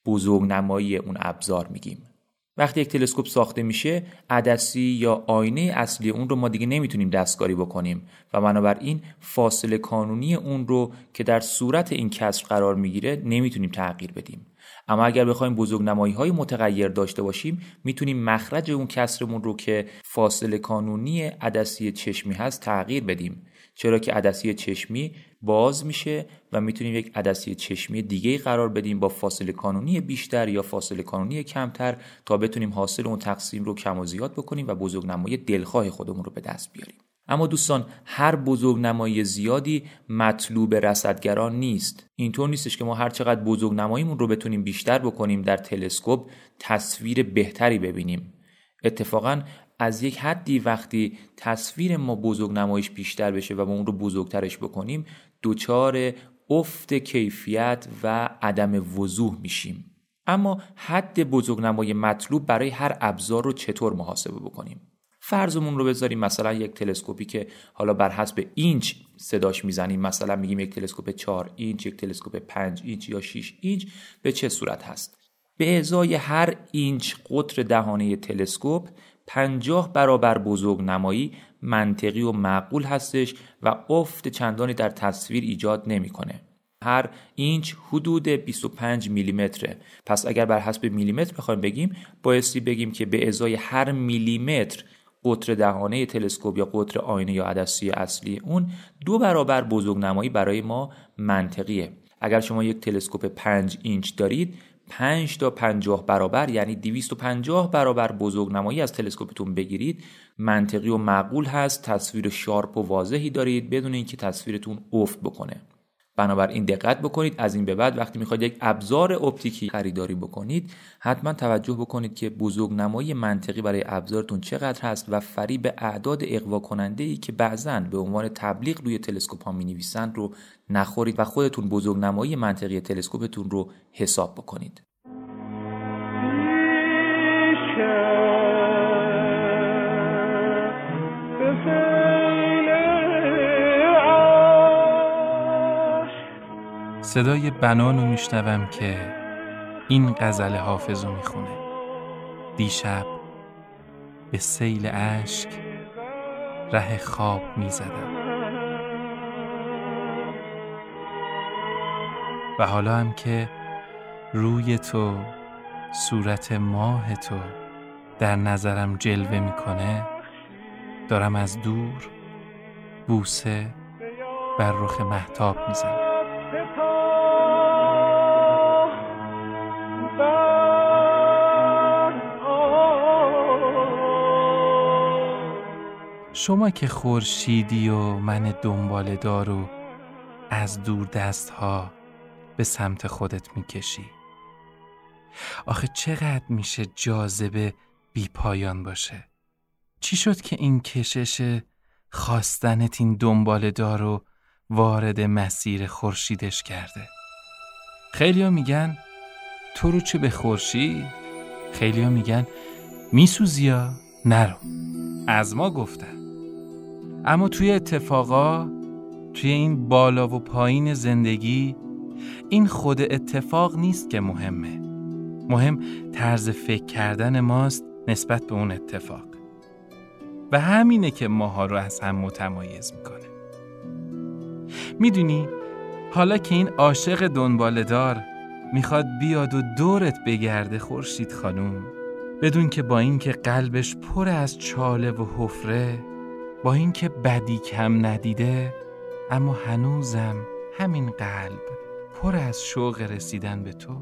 بزرگنمایی اون ابزار میگیم. وقتی یک تلسکوپ ساخته میشه عدسی یا آینه اصلی اون رو ما دیگه نمی‌تونیم دستکاری بکنیم و بنابراین فاصله کانونی اون رو که در صورت این کسر قرار می‌گیره نمی‌تونیم تغییر بدیم. اما اگر بخوایم بزرگنمایی های متغیر داشته باشیم می‌تونیم مخرج اون کسرمون رو که فاصله کانونی عدسی چشمی هست تغییر بدیم. چرا که عدسی چشمی باز میشه و می‌تونیم یک عدسی چشمی دیگه قرار بدیم با فاصله کانونی بیشتر یا فاصله کانونی کمتر تا بتونیم حاصل اون تقسیم رو کم و زیاد بکنیم و بزرگنمایی دلخواه خودمون رو به دست بیاریم. اما دوستان هر بزرگنمایی زیادی مطلوب رصدگران نیست. اینطور نیستش که ما هر چقدر بزرگنماییمون رو بتونیم بیشتر بکنیم در تلسکوپ تصویر بهتری ببینیم. اتفاقا از یک حدی وقتی تصویر ما بزرگ نمایش بیشتر بشه و ما اون رو بزرگترش بکنیم دوچار افت کیفیت و عدم وضوح میشیم. اما حد بزرگنمای مطلوب برای هر ابزار رو چطور محاسبه بکنیم؟ فرضمون رو بذاریم مثلا یک تلسکوپی که حالا بر حسب اینچ صداش می‌زنیم. مثلا میگیم یک تلسکوپ 4 اینچ یک تلسکوپ 5 اینچ یا 6 اینچ به چه صورت هست؟ به ازای هر اینچ قطر دهانه تلسکوپ 50 برابر بزرگ نمایی منطقی و معقول هستش و افت چندانی در تصویر ایجاد نمی‌کنه. هر اینچ حدود 25 میلیمتره پس اگر بر حسب میلیمتر بخوایم بگیم بایستی بگیم که به ازای هر میلیمتر قطر دهانه تلسکوپ یا قطر آینه یا عدسی اصلی اون دو برابر بزرگنمایی برای ما منطقیه اگر شما یک تلسکوپ 5 اینچ دارید 5 تا 50 برابر یعنی 250 برابر بزرگنمایی از تلسکوپتون بگیرید. منطقی و معقول هست تصویر sharp و واضحی دارید بدون اینکه تصویرتون افت بکنه. بنابراین دقت بکنید از این به بعد وقتی می‌خواید یک ابزار اپتیکی خریداری بکنید حتما توجه بکنید که بزرگ نمایی منطقی برای ابزارتون چقدر هست و فریب اعداد اقوا کننده ای که بعضا به عنوان تبلیغ روی تلسکوپ ها می نویسند رو نخورید و خودتون بزرگ نمایی منطقی تلسکوپتون رو حساب بکنید. صدای بنان رو میشنوم که این غزل حافظ رو می‌خونه. دیشب به سیل اشک ره خواب می‌زدم. و حالا هم که روی تو صورت ماه تو در نظرم جلوه می‌کنه دارم از دور بوسه بر رخ محتاب می‌زنم. شما که خورشیدی و من دنبال دارو از دور دست ها به سمت خودت می‌کشی. آخه چقدر میشه جاذبه بی پایان باشه؟ چی شد که این کشش خواستنت این دنبال دارو وارد مسیر خورشیدش کرده؟ خیلیا میگن تو رو چه به خورشید؟ خیلیا میگن میسوزیا نرو. از ما گفتن. اما توی اتفاقا توی این بالا و پایین زندگی این خود اتفاق نیست که مهمه. مهم طرز فکر کردن ماست نسبت به اون اتفاق. و همینه که ماها رو از هم متمایز می‌کنه. می‌دونی حالا که این عاشق دنبال دار می‌خواد بیاد و دورت بگرده خورشید خانوم بدون که با اینکه قلبش پر از چاله و حفره با اینکه بدی کم ندیده اما هنوزم همین قلب پر از شوق رسیدن به تو.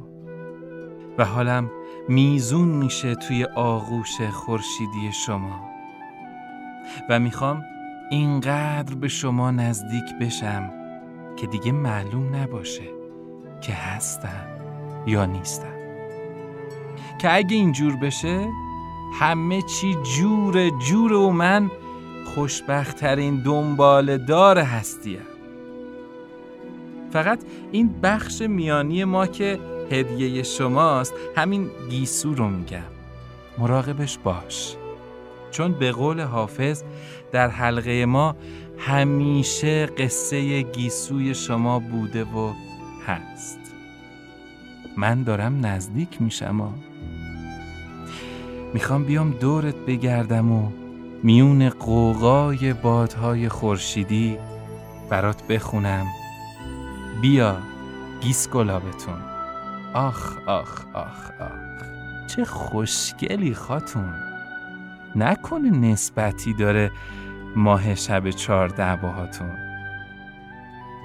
و حالم میزون میشه توی آغوش خورشیدی شما. و می‌خوام اینقدر به شما نزدیک بشم که دیگه معلوم نباشه که هستم یا نیستم. که اگه اینجور بشه همه چی جور جور و من خوشبختترین دنبال دار هستیم فقط این بخش میانی ما که هدیه شماست همین گیسو رو میگم. مراقبش باش. چون به قول حافظ در حلقه ما همیشه قصه گیسوی شما بوده و هست. من دارم نزدیک میشم. می‌خوام بیام دورت بگردم و میون قوقای بادهای خورشیدی برات بخونم. بیا گیس گلابتون آخ آخ آخ آخ. چه خوشگلی خاتون. نکنه نسبتی داره ماه شب چهارده باهاتون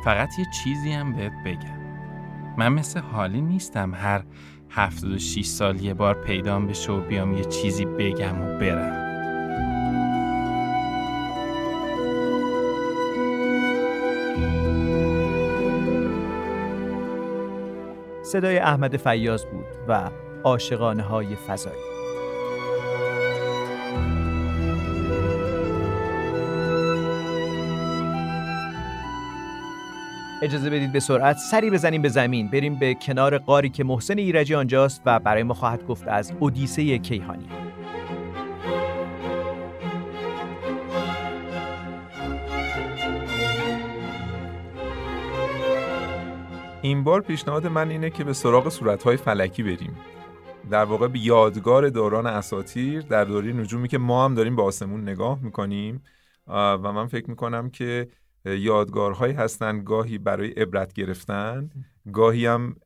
فقط یه چیزی هم بهت بگم. من مثل حالی نیستم هر هفتاد و سال یه بار پیدام بشه و بیام یه چیزی بگم و برم. صدای احمد فیاض بود و عاشقانه های فضایی. اجازه بدید به سرعت سری بزنیم به زمین. بریم به کنار قاری که محسن ایرجی آنجاست و برای ما خواهد گفت از اودیسه کیهانی. این بار پیشنهاد من اینه که به سراغ صورتهای فلکی بریم. در واقع به یادگار دوران اساتیر در دوره نجومی که ما هم داریم به آسمون نگاه می‌کنیم و من فکر می‌کنم که یادگارهایی هستن گاهی برای عبرت گرفتن گاهی هم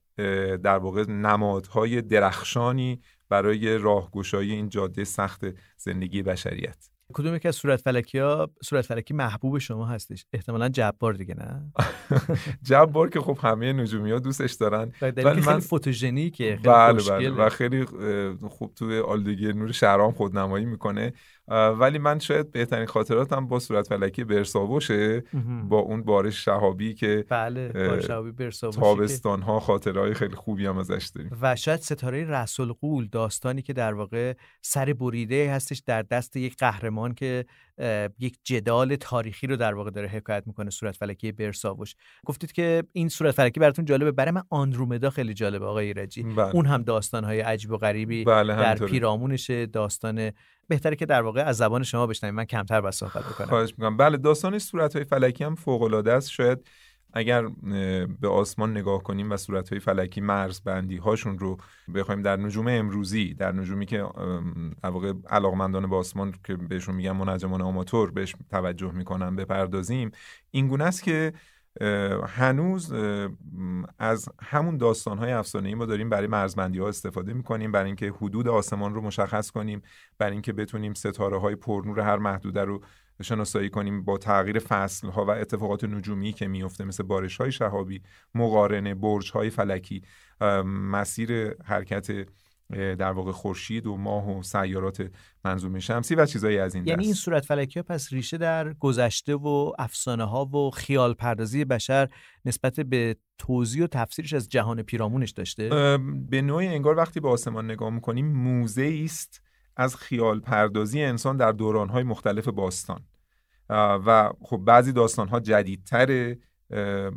در واقع نمادهای درخشانی برای راهگشایی این جاده سخت زندگی بشریت. کدوم یکی از صورت فلکی ها صورت فلکی محبوب شما هستش؟ احتمالا جبار دیگه نه؟ جبار که خب همه نجومی ها دوستش دارن. ولی من فوتوژنیکه خیلی بله بله و خیلی خوب توی آلودگی نور شهرام خودنمایی می‌کنه. ولی من شاید بهترین خاطراتم با صورت فلکی برساوشه با اون بارش شهابی که بله بارش تابستان ها خاطرهای خیلی خوبی هم ازش داریم. و شاید ستاره رسول قول داستانی که در واقع سر بریده هستش در دست یک قهرمان که یک جدال تاریخی رو در واقع داره حکایت می‌کنه صورت فلکی برساوش. گفتید که این صورت فلکی براتون جالبه. برای من آندرومدا خیلی جالبه آقای ایرجی. بله. اون هم داستانهای عجیب و غریبی بله در پیرامونشه داستان بهتره که در واقع از زبان شما بشنویم. من کمتر بس صحبت بکنم. خواهش می‌کنم. بله داستان صورت های فلکی هم فوق العاده است. شاید اگر به آسمان نگاه کنیم و صورت های فلکی مرز بندی هاشون رو بخوایم در نجوم امروزی در نجومی که واقع علاقمندان به آسمان که بهشون میگن منجمان آماتور بهش توجه می‌کنن بپردازیم. این گونه است که هنوز از همون داستانهای افسانه‌ای ما داریم برای مرزبندی ها استفاده می‌کنیم برای اینکه حدود آسمان رو مشخص کنیم برای اینکه بتونیم ستاره های پرنور هر محدوده رو شناسایی کنیم با تغییر فصل ها و اتفاقات نجومی که میفته مثل بارش های شهابی مقارنه برج های فلکی مسیر حرکت در واقع خورشید و ماه و سیارات منظومه شمسی و چیزایی از این یعنی دست. این صورت فلکی ها پس ریشه در گذشته و افسانه ها و خیال پردازی بشر نسبت به توضیح و تفسیرش از جهان پیرامونش داشته؟ به نوعی انگار وقتی به آسمان نگاه می‌کنیم موزه است از خیال پردازی انسان در دورانهای مختلف باستان. و خب بعضی داستانها جدیدتره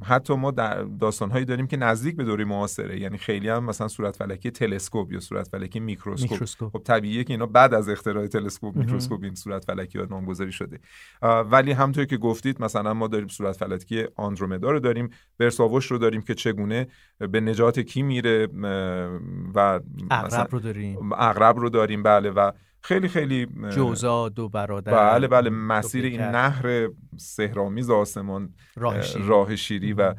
حتی ما در داستانهایی داریم که نزدیک به دوره معاصره. یعنی خیلی هم مثلا صورت فلکی تلسکوپ یا صورت فلکی میکروسکوپ, میکروسکوپ. خب طبیعیه که اینا بعد از اختراع تلسکوپ میکروسکوپ این صورت فلکی ها نامگذاری شده. ولی همونطور که گفتید مثلا ما داریم صورت فلکی آندرومدا رو داریم. برساوش رو داریم که چگونه به نجات کی میره و اغرب رو داریم. اغرب رو داریم بله. و خیلی خیلی جوزا دو برادر بله بله مسیر این نهر سهرامیز آسمان راه شیری, راه شیری و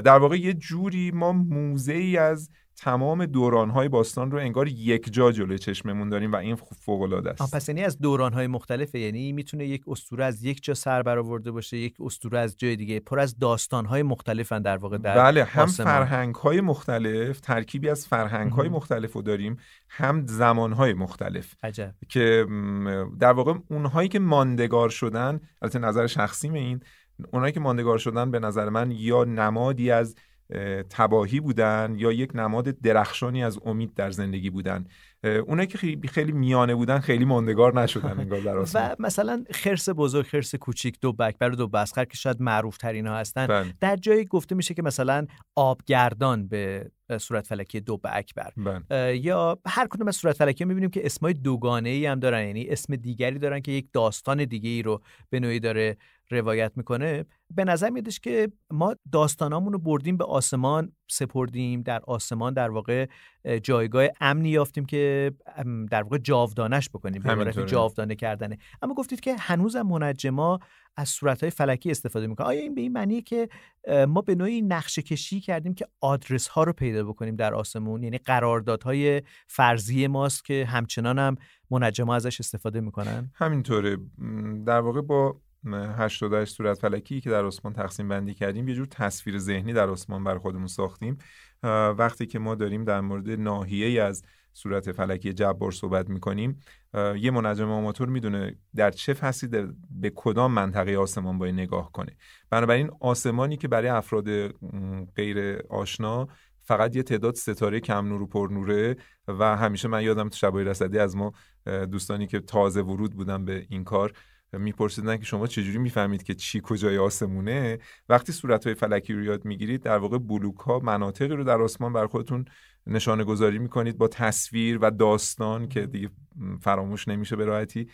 در واقع یه جوری ما موزه ای از تمام دورانهای باستان رو انگار یک جا جلوی چشممون داریم و این فوق العاده است پس یعنی از دورانهای مختلفه یعنی می‌تونه یک اسطوره از یک جا سر برآورده باشه یک اسطوره از جای دیگه پر از داستانهای مختلفن در واقع در بله هم. فرهنگهای مختلف ترکیبی از فرهنگهای مختلف رو داریم هم زمانهای مختلف عجب. که در واقع اونهایی که ماندگار شدن البته نظر شخصیم این اونهایی که ماندگار شدن به نظر من یا نمادی از تباهی بودن یا یک نماد درخشانی از امید در زندگی بودن. اونایی که خیلی, خیلی میانه بودن خیلی ماندگار نشدن انگار در و مثلا خرس بزرگ خرس کوچیک دو بکبر و دو بسخر که شاید معروف ترین ها هستن. بله. در جایی گفته میشه که مثلا آبگردان به صورت فلکی دو اکبر بله. یا هر کدوم از صورت فلکی می‌بینیم که اسمای دوگانه ای هم دارن. یعنی اسم دیگری دارن که یک داستان دیگه ای رو به نوعی داره روایت می‌کنه به نظر میادش که ما داستانامون رو بردیم به آسمان سپردیم در آسمان در واقع جایگاه امنی یافتیم که در واقع جاودانش بکنیم به عبارت جاودانه کردنه. اما گفتید که هنوزم منجما از صورتهای فلکی استفاده می‌کنه. آیا این به این معنیه که ما به نوعی نقشه کشی کردیم که آدرس ها رو پیدا بکنیم در آسمون؟ یعنی قراردادهای فرضی ماست که همچنان هم منجما ازش استفاده می‌کنن؟ همینطوره. در واقع با 88 صورت فلکی که در آسمان تقسیم بندی کردیم یه جور تصویر ذهنی در آسمان بر خودمون ساختیم. وقتی که ما داریم در مورد ناحیه از صورت فلکی جبار صحبت می‌کنیم یه منجم آماتور می‌دونه در چه فصلی به کدام منطقه آسمان باید نگاه کنه. بنابراین آسمانی که برای افراد غیر آشنا فقط یه تعداد ستاره کم نور و پر نوره و همیشه من یادم تو شبای رصدی از ما دوستانی که تازه ورود بودن به این کار میپرسیدن که شما چجوری می‌فهمید که چی کجای آسمونه؟ وقتی صورتهای فلکی رو یاد می‌گیرید در واقع بلوک ها مناطقی رو در آسمان بر خودتون نشانه گذاری می‌کنید با تصویر و داستان که دیگه فراموش نمیشه به راحتی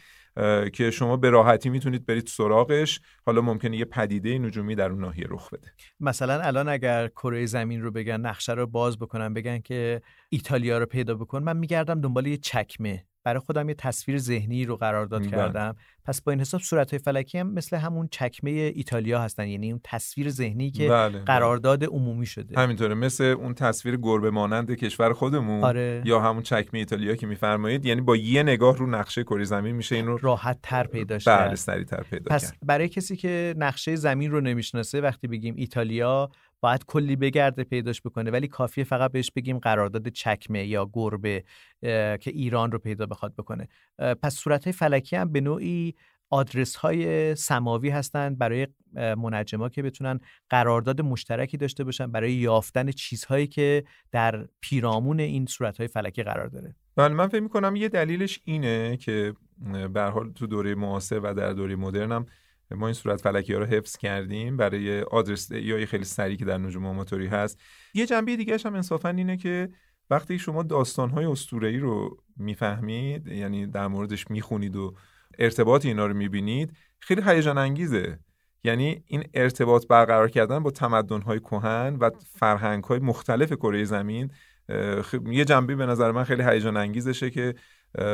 که شما به راحتی می‌تونید برید سراغش. حالا ممکنه یه پدیده نجومی در اون ناحیه رخ بده. مثلا الان اگر کره زمین رو بگن نقشه رو باز بکنن بگن که ایتالیا رو پیدا بکن من میگردم دنبال یه چکمه. برای خودم یه تصویر ذهنی رو قرار داد بله. کردم پس با این حساب صورت های فلکی هم مثل همون چکمه ایتالیا هستن یعنی اون تصویر ذهنی که بله، بله. قرارداد عمومی شده همینطوره مثل اون تصویر گربه مانند کشور خودمون آره. یا همون چکمه ایتالیا که میفرمایید یعنی با یه نگاه رو نقشه کره زمین میشه این رو راحت تر پیداش بله کرد سریعتر پیدا پس کرد برای کسی که نقشه زمین رو نمی‌شناسه وقتی بگیم ایتالیا باید کلی بگرده پیداش بکنه ولی کافیه فقط بهش بگیم قرارداد چکمه یا گربه که ایران رو پیدا بخواد بکنه. پس صورت فلکی هم به نوعی آدرس های سماوی هستند برای منجما که بتونن قرارداد مشترکی داشته باشن برای یافتن چیزهایی که در پیرامون این صورت های فلکی قرار داره. بله من فکر می‌کنم یه دلیلش اینه که به حال تو دوره معاصر و در دوره مدرن هم ما این صورت فلکی ها رو حفظ کردیم. برای آدرس یا خیلی سریع که در نجوم آماتوری هست. یه جنبه دیگه هم انصافا اینه که وقتی شما داستانهای اسطوره‌ای رو می‌فهمید یعنی در موردش می‌خونید و ارتباط اینا رو می‌بینید خیلی هیجان انگیزه. یعنی این ارتباط برقرار کردن با تمدن‌های کهن و فرهنگ‌های مختلف کره زمین اه، خ- یه جنبه به نظر من خیلی هیجان انگیزشه که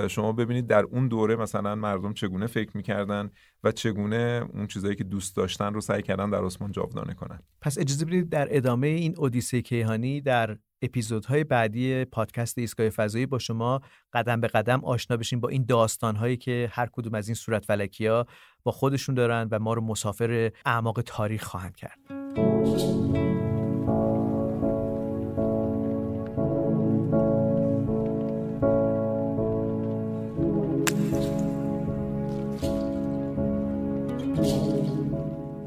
شما ببینید در اون دوره مثلا مردم چگونه فکر می‌کردن و چگونه اون چیزایی که دوست داشتن رو سعی کردن در آسمان جاودانه کنن. پس اجازه بدید در ادامه این اودیسه کیهانی در اپیزودهای بعدی پادکست ایستگاه فضایی با شما قدم به قدم آشنا بشیم با این داستانهایی که هر کدوم از این صورت فلکی ها با خودشون دارن و ما رو مسافر اعماق تاریخ خواهند کرد.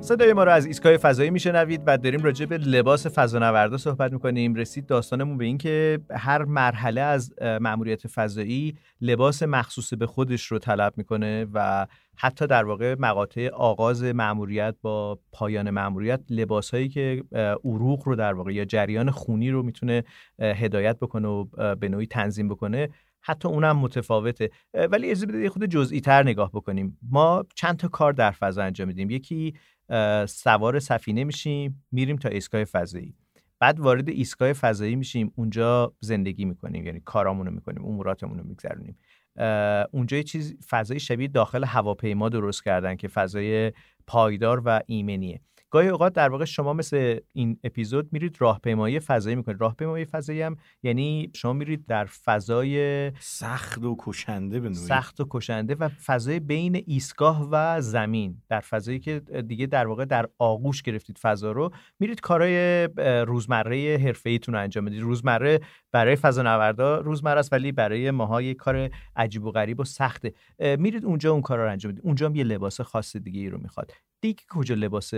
صدای ما رو از ایستگاه فضایی میشنوید و داریم راجع به لباس فضانوردا صحبت می‌کنیم. رسید داستانمون به این که هر مرحله از مأموریت فضایی لباس مخصوص به خودش رو طلب می‌کنه و حتی در واقع مقاطع آغاز مأموریت با پایان مأموریت لباسهایی که عروق رو در واقع یا جریان خونی رو می‌تونه هدایت بکنه و به نوعی تنظیم بکنه حتی اونم متفاوته. ولی اجازه بدید خود جزئی تر نگاه بکنیم. ما چند تا کار در فضا انجام میدیم. یکی سوار سفینه میشیم میریم تا ایستگاه فضایی. بعد وارد ایستگاه فضایی میشیم اونجا زندگی می‌کنیم یعنی کارامونو می‌کنیم اموراتمون رو میگذرونیم اونجا یه چیز فضای شبیه داخل هواپیما درست کردن که فضای پایدار و ایمنیه. گاهی اوقات در واقع شما مثل این اپیزود میرید راهپیمایی فضایی می‌کنید. راهپیمایی فضایی هم یعنی شما میرید در فضای سخت و کشنده به نوعی. سخت و کشنده و فضای بین ایستگاه و زمین. در فضایی که دیگه در واقع در آغوش گرفتید فضا رو میرید کارهای روزمره حرفه‌ایتون رو انجام بدید روزمره برای فضانوردا روزمره است ولی برای ماها یه کار عجیب و غریب و سخته. میرید اونجا اون کارا رو انجام بدید اونجا هم یه لباس خاص دیگه ای رو می‌خواد. دیگه کجا لباس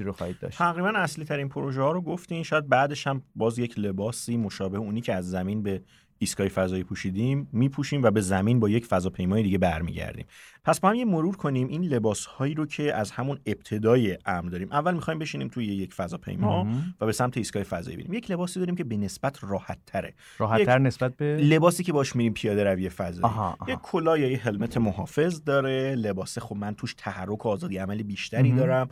مخصوصی رو خواهید داشت. تقریبا اصلی ترین پروژه ها رو گفتین. شاید بعدش هم باز یک لباسی مشابه اونی که از زمین به ایستگاه فضایی پوشیدیم میپوشیم و به زمین با یک فضاپیمای دیگه برمیگردیم. پس با هم یه مرور کنیم این لباس هایی رو که از همون ابتدای امر داریم. اول می‌خوایم بشینیم توی یک فضاپیما. و به سمت ایستگاه فضایی بریم. یک لباسی داریم که به نسبت راحت تره راحت‌تر نسبت به لباسی که باش میریم پیاده روی فضایی. آها، آها. یه کلاه یا یه هلمت محافظ داره. لباس خب من توش تحرک و آزادی عملی بیشتری. دارم.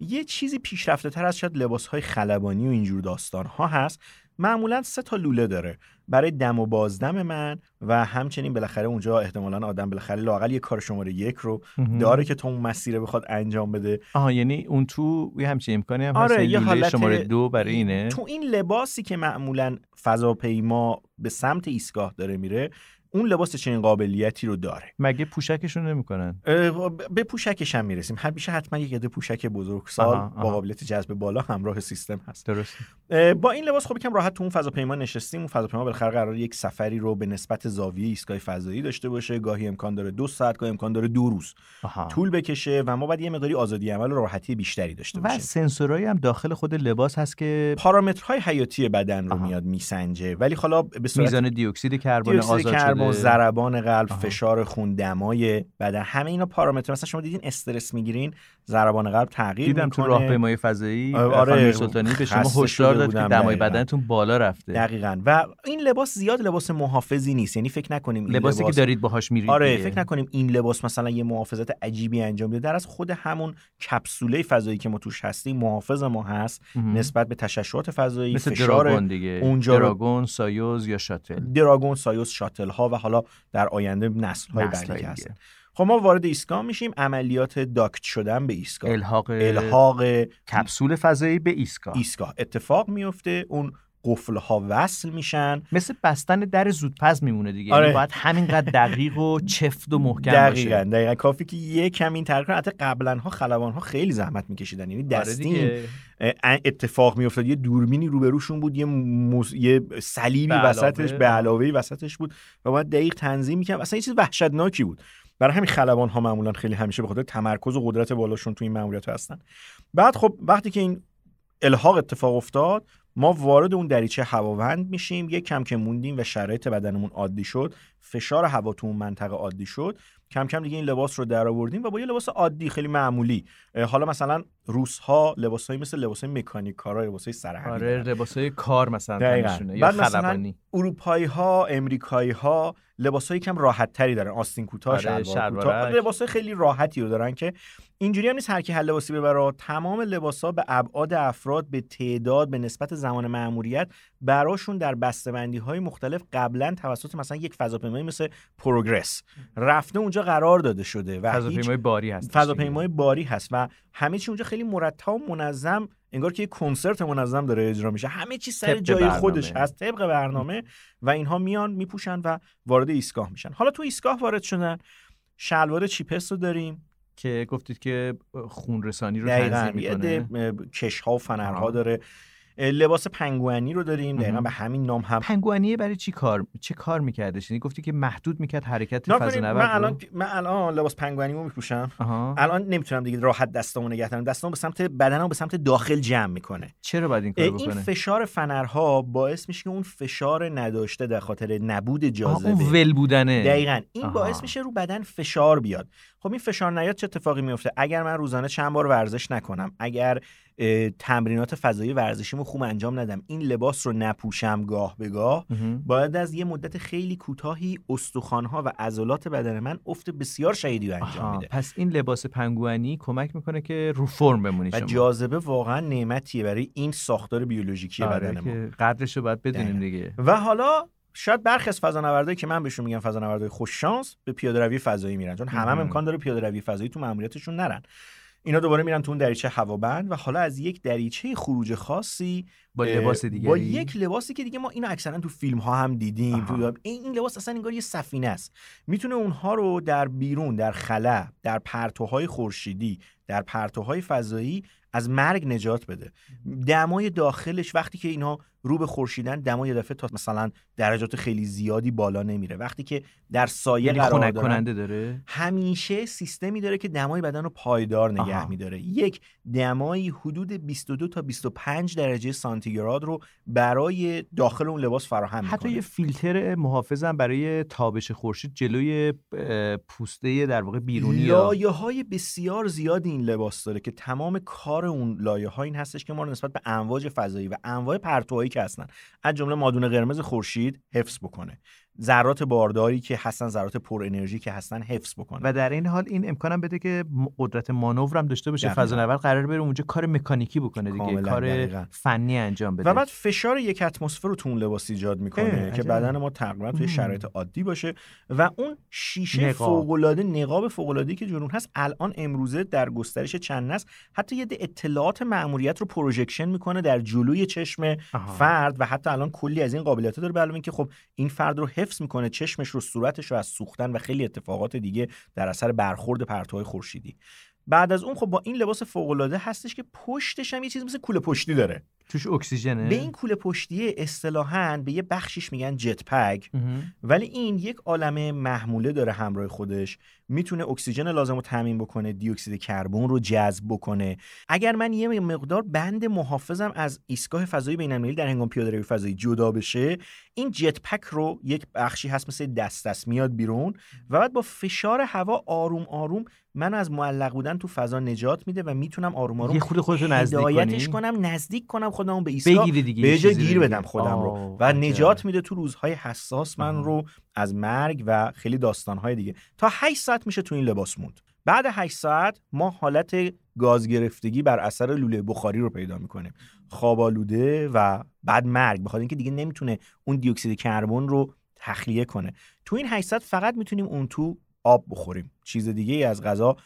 یه چیزی پیشرفته تر از شاید لباس های خلبانی و اینجور داستان ها هست. معمولا سه تا لوله داره. برای دم و بازدم من و همچنین بالاخره اونجا احتمالا آدم بالاخره لاقل یه کار شماره یک رو. داره که تو اون مسیر بخواد انجام بده. آها یعنی اون تو یه همچین امکانی هم آره یه حالت شماره دو برای اینه. تو این لباسی که معمولا فضاپیما به سمت ایستگاه داره میره اون لباس چنین قابلیتی رو داره. مگه پوشکشون نمی‌کنن؟ به پوشکش هم می‌رسیم. همیشه حتما یک عده پوشک بزرگسال آها، با. قابلیت جذب بالا همراه سیستم هست. درست. با این لباس خب یکم راحت تو اون فضاپیما نشستیم. اون فضاپیما بالاخره قرار یک سفری رو به نسبت زاویه ایستگاه فضایی داشته باشه. گاهی امکان داره دو ساعت گاهی امکان داره دو روز آها. طول بکشه و ما باید یه مقداری آزادی عمل و راحتی بیشتری داشته و باشیم. سنسورایی هم داخل خود لباس هست که پارامترهای حیاتی بدن رو آها. میاد میسنجه. ولی حالا به صورت میزان دیوکسید کربن آزاد کربن دما ضربان قلب آها. فشار خون دمای بدن. همه اینا پارامتر. مثلا شما دیدین استرس می‌گیرین ضربان قلب تغییر دیدم تو می‌کنه راهپیمایی فضایی آره، آره سلطانی به شما هشدار داد که دمای. بدنتون بالا رفته دقیقا و این لباس زیاد لباس محافظی نیست یعنی فکر نکنیم این لباسی لباس که دارید باهاش میرید آره دیگه. فکر نکنیم این لباس مثلا یه محافظت عجیبی انجام میده در از خود همون کپسوله فضایی که ما توش هستیم محافظ ما هست مهم. نسبت به تشعشعات فضایی مثل فشار دراگون دیگه اونجا دراگون سایوز یا شاتل دراگون سایوس شاتل ها و حالا در آینده نسل های نسل‌های بعدی. هستن خب ما وارد ایستگاه میشیم. عملیات docked شدن به ایستگاه. الحاق الحاق کپسول فضایی به ایستگاه. ایستگاه. اتفاق میفته اون قفل ها وصل میشن. مثل بستن در زودپز میمونه دیگه. آره. یعنی باید همینقدر دقیق و چفت و محکم دقیقا باشه. دقیقا. کافی که یک کم این تغییر. حتی قبلا ها خلبان ها خیلی زحمت میکشیدن. یعنی آره دستین. اه، اتفاق میافتاد. یه دوربینی روبروشون بود. یه, موس... یه صلیبی. وسطش به علاوه وسطش بود. و باید دقیق تنظیم می‌کرد. اصلا یه چیز وحشتناکی بود. برای همین خلبان ها معمولا خیلی همیشه به خاطر تمرکز و قدرت بالاشون تو این ماموریت هستن. بعد خب وقتی که این الحاق اتفاق افتاد ما وارد اون دریچه هواوند میشیم یک کم که موندیم و شرایط بدنمون عادی شد فشار هوا تو اون منطقه عادی شد. کم کم دیگه این لباس رو در آوردیم و با یه لباس عادی خیلی معمولی. حالا مثلا روس ها لباسایی مثل لباسای مکانیک کارا لباسای سرهمی آره لباسای کار مثلا دقیقاً. یا بعد مثلا اروپایی ها امریکایی ها لباسای کم راحت تری دارن. آستین کوتاه آره، شلوار. کوتاه. لباسای خیلی راحتی رو دارن که اینجوری هم نیست هر کی هر لباسی ببره. تمام لباسا به ابعاد افراد به تعداد به نسبت زمان مأموریت براشون در بسته‌بندی های مختلف قبلا توسط مثلا یک فضاپیمایی مثل پروگرس رفته اونجا قرار داده شده و فضاپیمای باری هست فضاپیمای باری هست و همه چی اونجا خیلی مرتب و منظم انگار که یه کنسرت منظم داره اجرا میشه. همه چی سر جای برنامه. خودش هست طبق برنامه و اینها میان میپوشن و وارد ایستگاه میشن. حالا تو ایستگاه وارد شدن شلوار چیپس رو داریم. که گفتید که خون رسانی رو تنظیم می‌کنه عده کش ها و فنرها. داره لباس پنگوئنی رو داریم دقیقا. به همین نام هم. پنگوانیه برای چی کار؟ چه کار می‌کرده یعنی گفتی که محدود می‌کرد حرکت نگاه فضا کنید، نورد من؟ الان من الان لباس پنگوئنی رو میپوشم. الان نمی‌تونم دیگه راحت دستامو نگه دارم. دستامو به سمت بدنمو به سمت داخل جمع می‌کنه. چرا باید این کارو این بکنه؟ فشار فنرها باعث میشه که اون فشار نداشته در خاطر نبود جاذبه. اون ول بودنه. دقیقا. این آها. باعث میشه رو بدن فشار بیاد. خب این فشار نیاد چه اتفاقی میفته اگر من روزانه چند بار ورزش نکنم اگر تمرینات فضایی ورزشیمو خوب انجام ندم. این لباس رو نپوشم گاه به گاه. باید از یه مدت خیلی کوتاهی استخوانها و عضلات بدن من افت بسیار شدیدی رو انجام میده. پس این لباس پنگوانی کمک می‌کنه که رو فرم بمونی و شما. جاذبه واقعا نعمتیه برای این ساختار بیولوژیکی آره بدن ما. قدرش رو باید بدونیم دقیقاً. دیگه. و حالا شاید برخی از فضانوردایی که من بهشون میگم فضانوردای خوش شانس به پیاده روی فضایی میرن چون همه هم. امکان داره پیاده روی فضایی تو ماموریتشون نرن. اینا دوباره میرن تو اون دریچه هوابند و حالا از یک دریچه خروج خاصی با لباس دیگری؟ با یک لباسی که دیگه ما اینو اکثرا تو فیلم ها هم دیدیم. تو این این لباس اصلا انگار یه سفینه است. می‌تونه اونها رو در بیرون در خلا در پرتوهای خورشیدی در پرتوهای فضایی از مرگ نجات بده. دمای داخلش وقتی که اینها رو به خورشیدن دمای یه دفعه تا مثلا درجات خیلی زیادی بالا نمیره. وقتی که در سایه یعنی قرار کننده داره؟ همیشه سیستمی داره که دمای بدن رو پایدار نگه. میداره. یک دمایی حدود 22 تا 25 درجه سانتیگراد رو برای داخل اون لباس فراهم حتی می‌کنه. یه فیلتر محافظم برای تابش خورشید جلوی پوسته در واقع بیرونی لایه های بسیار زیادی این لباس داره که تمام کار اون لایه ها این هستش که ما رو نسبت به امواج فضایی و انواع پرتوهایی که هستن از جمله مادون قرمز خورشید حفظ بکنه. ذرات بارداری که هستن ذرات پر انرژی که هستن حفظ بکنه و در این حال این امکانم بده که قدرت مانور هم داشته باشه. فضا نورد قرار بره اونجا کار مکانیکی بکنه دیگه کار دقیقاً. فنی انجام بده و بعد فشار یک اتمسفر رو تو اون لباس ایجاد اه، می‌کنه که. بدن ما تقریبا توی. شرایط عادی باشه و اون شیشه نقاب. فوق‌العاده نقاب فوق‌العاده‌ای که جنون هست الان امروزه در گسترش چند نسل حتی یه اطلاعات مأموریت رو projection می‌کنه در جلوی چشم آها. فرد و حتی الان کلی از این قابلیت‌ها داره علاوه اینکه خب این فرد رو حفظ می‌کنه چشمش رو صورتش رو از سوختن و خیلی اتفاقات دیگه در اثر برخورد پرتوهای خورشیدی. بعد از اون خب با این لباس فوق‌العاده هستش که پشتش هم یه چیز مثل کوله پشتی داره. توش اکسیژنه؟ به این کوله پشتی اصطلاحاً به یه بخشیش میگن jet pack ولی این یک عالمه محموله داره همراه خودش. می‌تونه اکسیژن لازم رو تامین بکنه دی اکسید کربن رو جذب بکنه. اگر من یه مقدار بند محافظم از ایستگاه فضایی بین المللی در هنگام پیاده‌روی فضایی جدا بشه این جت پک رو یک بخشی هست مثل دست دست میاد بیرون و بعد با فشار هوا آروم آروم من از معلق بودن تو فضا نجات میده و می‌تونم آروم آروم یه خود خودتو نزدیک؟ کنم نزدیک کنم. خودمو به بگیری دیگه به یه جا چیزی گیر بدم. خودم رو. و. نجات میده تو روزهای حساس من رو از مرگ و خیلی داستانهای دیگه. تا 8 ساعت میشه تو این لباس موند. بعد 8 ساعت ما حالت گاز گرفتگی بر اثر لوله بخاری رو پیدا می‌کنیم. خواب آلوده و بعد مرگ بخاطر اینکه دیگه نمی‌تونه اون دی اکسید کربن رو تخلیه کنه. تو این 8 ساعت فقط می‌تونیم اون تو آب بخوریم. چیز دیگه ای از غذا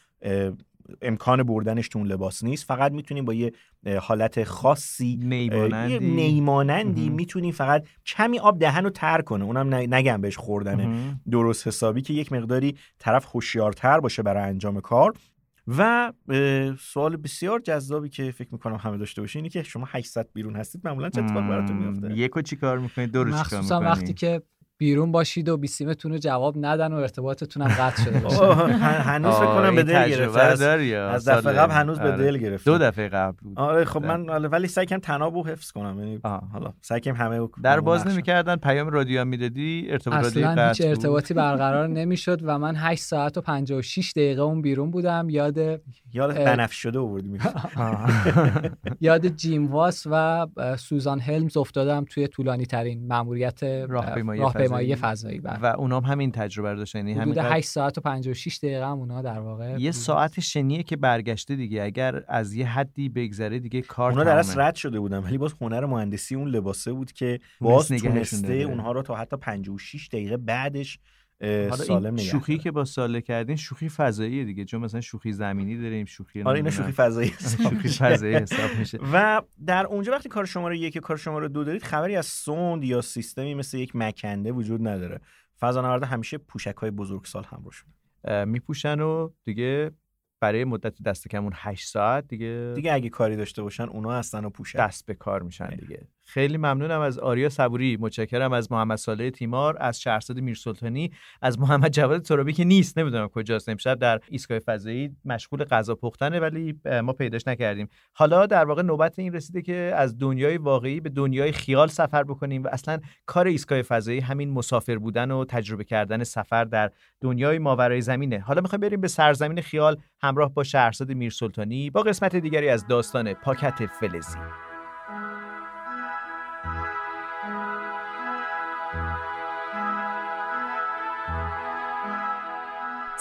امکان بردنش تو اون لباس نیست. فقط می‌تونیم با یه حالت خاصی نیمانندی. یه نیمانندی. می‌تونیم فقط کمی آب دهن رو تر کنه. اونم نگم بهش خوردنه. درست حسابی که یک مقداری طرف هوشیارتر باشه برای انجام کار. و سوال بسیار جذابی که فکر می‌کنم همه داشته باشین اینه که شما 800 بیرون هستید معمولا چه اتفاق براتون میفته یکو چی کار می‌کنید دو رو چی کار مخصوصا می‌کنید وقتی که بیرون باشید و بیسیمتون رو جواب ندن و ارتباطتون هم قطع شده باشه. هنوز فکر کنم به دل گرفته از, دفعه قبل هنوز به آره. دل گرفته. دو دفعه قبل بود. آره خب. من آره، ولی سعی کنم تناب رو حفظ کنم یعنی حالا سعی کنم همه رو- در باز. نمی‌کردن؟ پیام رادیو هم می‌دادی؟ ارتباط رادیو اصلا هیچ؟ ارتباطی برقرار نمی‌شد و من 8 ساعت و 56 دقیقه اون بیرون بودم. یاد یاد بنفش شده آوردی یاد جیم واس و سوزان هلمز افتادم توی طولانی ترین مأموریت اه، راهپیمایی راهپیمایی فضایی. فضایی بله. و اونام همین تجربه رو داشتن یعنی حدود همین 8 ساعت و 56 دقیقه هم اونا در واقع یه ساعت شنیه که برگشته دیگه اگر از یه حدی بگذره دیگه کار اونا در اصل تمامه. رد شده بودن ولی باز هنر مهندسی اون لباسه بود که باز تونسته. اونها رو تا حتی 56 دقیقه بعدش حالا سالم این نگه شوخی که با ساله کردین شوخی فضایی دیگه چون مثلا شوخی زمینی داریم شوخی آره اینا. شوخی فضایی حساب شوخی. فضایی حساب میشه. و در اونجا وقتی کار شماره یک یا کار شماره دو دارید خبری از سوند یا سیستمی مثل یک مکنده وجود نداره. فضانوردا همیشه پوشک های بزرگسال همراهشون اه، میپوشن و دیگه برای مدت دست کمون 8 ساعت دیگه دیگه اگه کاری داشته باشن اونا هستن و پوشک دست به کار میشن دیگه. خیلی ممنونم از آریا صبوری متشکرم از محمد صالح تیمار از شهرزاد میرسلطانی از محمد جواد ترابی که نیست نمی‌دونم کجاست امشب در ایستگاه فضایی مشغول غذا پختنه ولی ما پیداش نکردیم. حالا در واقع نوبت این رسیده که از دنیای واقعی به دنیای خیال سفر بکنیم و اصلا کار ایستگاه فضایی همین مسافر بودن و تجربه کردن سفر در دنیای ماورای زمینه. حالا می‌خوایم بریم به سرزمین خیال همراه با شهرزاد میرسلطانی با قسمت دیگری از داستان پاکت فلزی.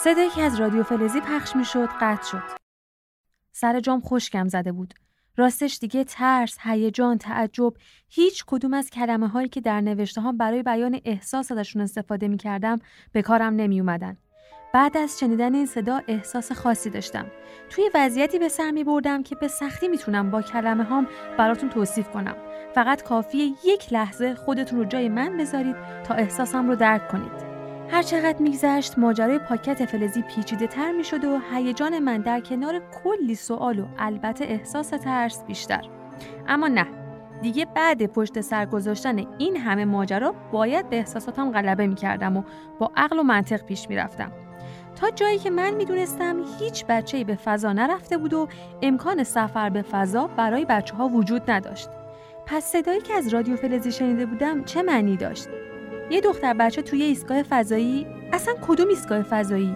صدایی که از رادیو فلزی پخش می‌شد قطع شد. سر جام خشکم زده بود. راستش دیگه ترس، هیجان، تعجب هیچ کدوم از کلمه هایی که در نوشته ها برای بیان احساس ازشون استفاده می کردم به کارم نمی اومدن. بعد از شنیدن این صدا احساس خاصی داشتم. توی وضعیتی به سر می بردم که به سختی می‌تونم با کلمه هام براتون توصیف کنم. فقط کافیه یک لحظه خودتون رو جای من بذارید تا احساسم رو درک کنید. هر چقدر میگذشت ماجرای پاکت فلزی پیچیده تر می شد و هیجان من در کنار کلی سوال و البته احساس ترس بیشتر. اما نه دیگه بعد پشت سر گذاشتن این همه ماجرا باید به احساساتم غلبه می کردم و با عقل و منطق پیش می رفتم. تا جایی که من می‌دونستم هیچ بچه‌ای به فضا نرفته بود و امکان سفر به فضا برای بچه ها وجود نداشت. پس صدایی که از رادیو فلزی شنیده بودم چه معنی داشت؟ یه دختر بچه توی ایستگاه فضایی اصلا کدوم ایستگاه فضایی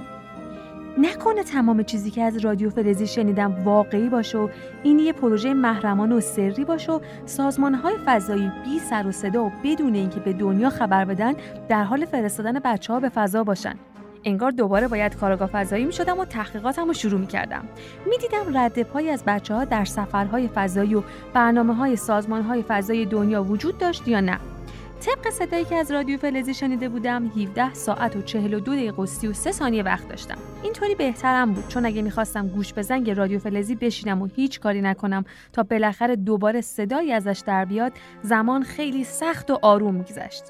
نکنه تمام چیزی که از رادیو فلزی شنیدم واقعی باشه و این یه پروژه محرمانه و سری باشه و سازمانهای فضایی بی سر و صدا و بدون اینکه به دنیا خبر بدن در حال فرستادن بچه ها به فضا باشن انگار دوباره باید کارگاه فضایی می شدم و تحقیقاتم رو شروع می کردم. می دیدم رد پای از بچه ها در سفرهای فضایی و برنامه های سازمان های فضایی دنیا وجود داشت یا نه. طبق صدایی که از رادیو فلزی شنیده بودم 17 ساعت و 42 دقیقه و 33 ثانیه وقت داشتم. اینطوری بهترم بود چون اگه می‌خواستم گوش به زنگ رادیو فلزی بشینم و هیچ کاری نکنم تا بالاخره دوباره صدایی ازش در بیاد زمان خیلی سخت و آروم میگذشت.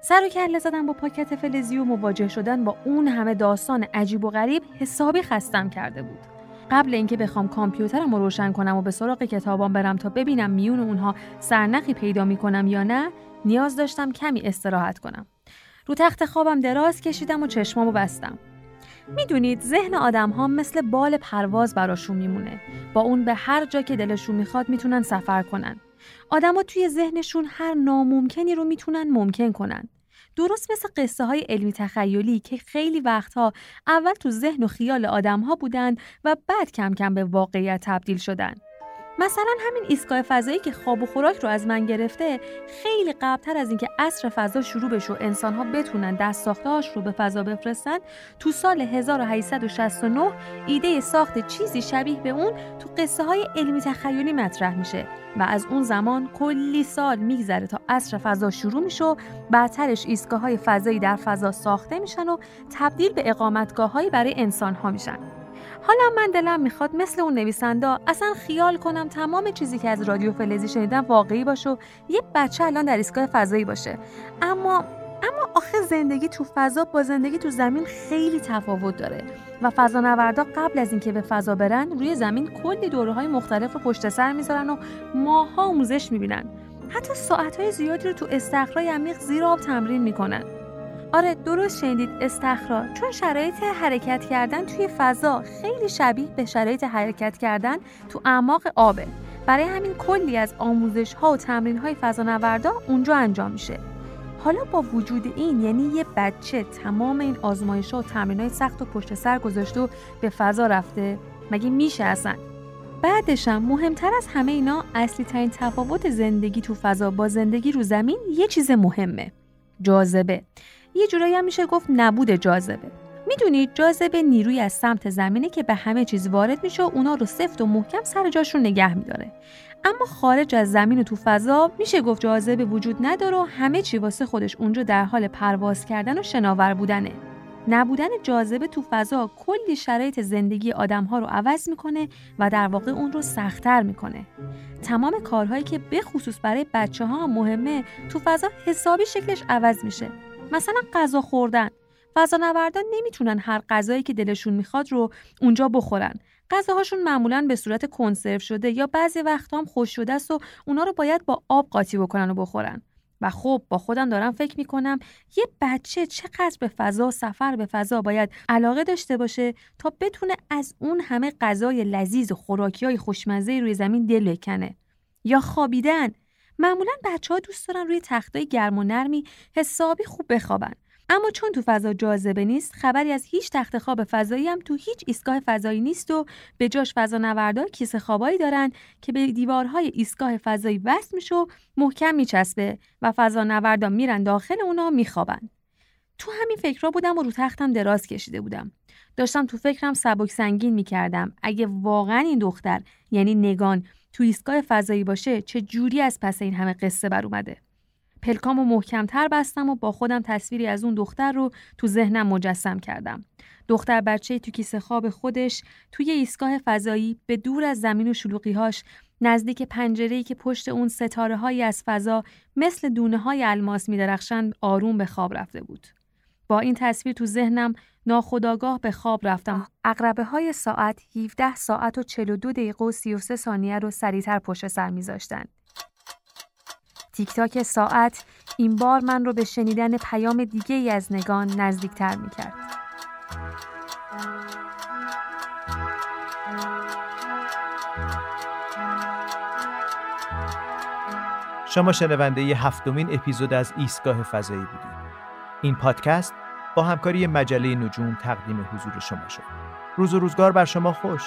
سر و کله زدن با پاکت فلزی و مواجه شدن با اون همه داستان عجیب و غریب حسابی خستم کرده بود. قبل اینکه بخوام کامپیوترم رو روشن کنم و به سراغ کتابام برم تا ببینم میون اونها سرنخی پیدا می‌کنم یا نه نیاز داشتم کمی استراحت کنم. رو تخت خوابم دراز کشیدم و چشمامو بستم. می‌دونید ذهن آدم ها مثل بال پرواز براشون میمونه. با اون به هر جا که دلشون می‌خواد می‌تونن سفر کنن. آدما توی ذهنشون هر ناممکنی رو می‌تونن ممکن کنن. درست مثل قصه های علمی تخیلی که خیلی وقتها اول تو ذهن و خیال آدم ها بودن و بعد کم کم به واقعیت تبدیل شدن. مثلا همین ایستگاه فضایی که خواب و خوراک رو از من گرفته خیلی قبلتر از اینکه عصر فضا شروع بشه و انسانها بتونن دست ساختهاش رو به فضا بفرستن تو سال 1869 ایده ساخت چیزی شبیه به اون تو قصه های علمی تخیلی مطرح میشه و از اون زمان کلی سال میگذره تا عصر فضا شروع میشه و بعدترش ایستگاه های فضایی در فضا ساخته میشن و تبدیل به اقامتگاه برای انسان ها میشن. حالا من دلم می‌خواد مثل اون نویسنده اصلا خیال کنم تمام چیزی که از رادیو فلزی شنیدم واقعی باشه و یه بچه الان در ایستگاه فضایی باشه. اما اما آخه زندگی تو فضا با زندگی تو زمین خیلی تفاوت داره و فضانوردا قبل از اینکه به فضا برن روی زمین کلی دوره های مختلف رو پشت سر می‌ذارن و ماها آموزش می‌بینن. حتی ساعت های زیادی رو تو استخرای عمیق زیر آب تمرین می‌کنن. آره درست شنیدید استخرا. چون شرایط حرکت کردن توی فضا خیلی شبیه به شرایط حرکت کردن تو اعماق آبه. برای همین کلی از آموزش ها و تمرین های فضانوردا اونجا انجام میشه. حالا با وجود این یعنی یه بچه تمام این آزمایش ها و تمرین های سخت و پشت سر گذاشته و به فضا رفته مگه میشه اصلا؟ بعدشم مهمتر از همه اینا اصلی ترین تفاوت زندگی تو فضا با زندگی رو زمین یه چیز مهمه. جاذبه. یه جورایی هم میشه گفت نبود جاذبه. می‌دونید جاذبه نیروی از سمت زمینه که به همه چیز وارد میشه و اونا رو سفت و محکم سر جاشون نگه میداره. اما خارج از زمین و تو فضا میشه گفت جاذبه وجود نداره و همه چی واسه خودش اونجا در حال پرواز کردن و شناور بودنه. نبودن جاذبه تو فضا کلی شرایط زندگی آدم ها رو عوض می‌کنه و در واقع اون رو سختتر می‌کنه. تمام کارهایی که به خصوص برای بچه ها مهمه تو فضا حسابی شکلش عوض میشه. مثلا غذا خوردن. فضانوردان نمی‌تونن هر غذایی که دلشون می‌خواد رو اونجا بخورن. غذاهاشون معمولا به صورت کنسرو شده یا بعضی وقتا هم خوش شده است و اونا رو باید با آب قاطی بکنن و بخورن. و خب با خودم دارم فکر می‌کنم یه بچه چقدر به فضا سفر به فضا باید علاقه داشته باشه تا بتونه از اون همه غذای لذیذ و خوراکی های خوشمزه روی زمین دل بکنه. یا خوابیدن. معمولا بچه ها دوست دارن روی تختای گرم و نرمی حسابی خوب بخوابن. اما چون تو فضا جاذبه نیست خبری از هیچ تخت خواب فضایی هم تو هیچ ایستگاه فضایی نیست و به جاش فضا نوردار کیسه خوابایی دارن که به دیوارهای ایستگاه فضایی وصل میشه و محکم میچسبه و فضا نوردا میرن داخل اونا میخوابن. تو همین فکرها بودم و رو تختم دراز کشیده بودم. داشتم تو فکرم سبک سنگین می‌کردم. اگه واقعا این دختر یعنی نگان تو ایستگاه فضایی باشه چه جوری از پس این همه قصه بر اومده پلکام و محکمتر بستم و با خودم تصویری از اون دختر رو تو ذهنم مجسم کردم دختر بچه تو کیسه خواب خودش توی ایستگاه فضایی به دور از زمین و شلوغیهاش نزدیک پنجره‌ای که پشت اون ستاره هایی از فضا مثل دونه های الماس می آروم به خواب رفته بود. با این تصویر تو ذهنم ناخداگاه به خواب رفتم. اقربه های ساعت 17 ساعت و 42 دقیقه و 33 ثانیه رو سریعتر پشت سر میذاشتن. تیک تاک ساعت این بار من رو به شنیدن پیام دیگه ای از نگان نزدیکتر می کرد. شما شنونده ی هفتمین اپیزود از ایستگاه فضایی بودید. این پادکست با همکاری مجله نجوم تقدیم حضور شما شد. روز و روزگار بر شما خوش.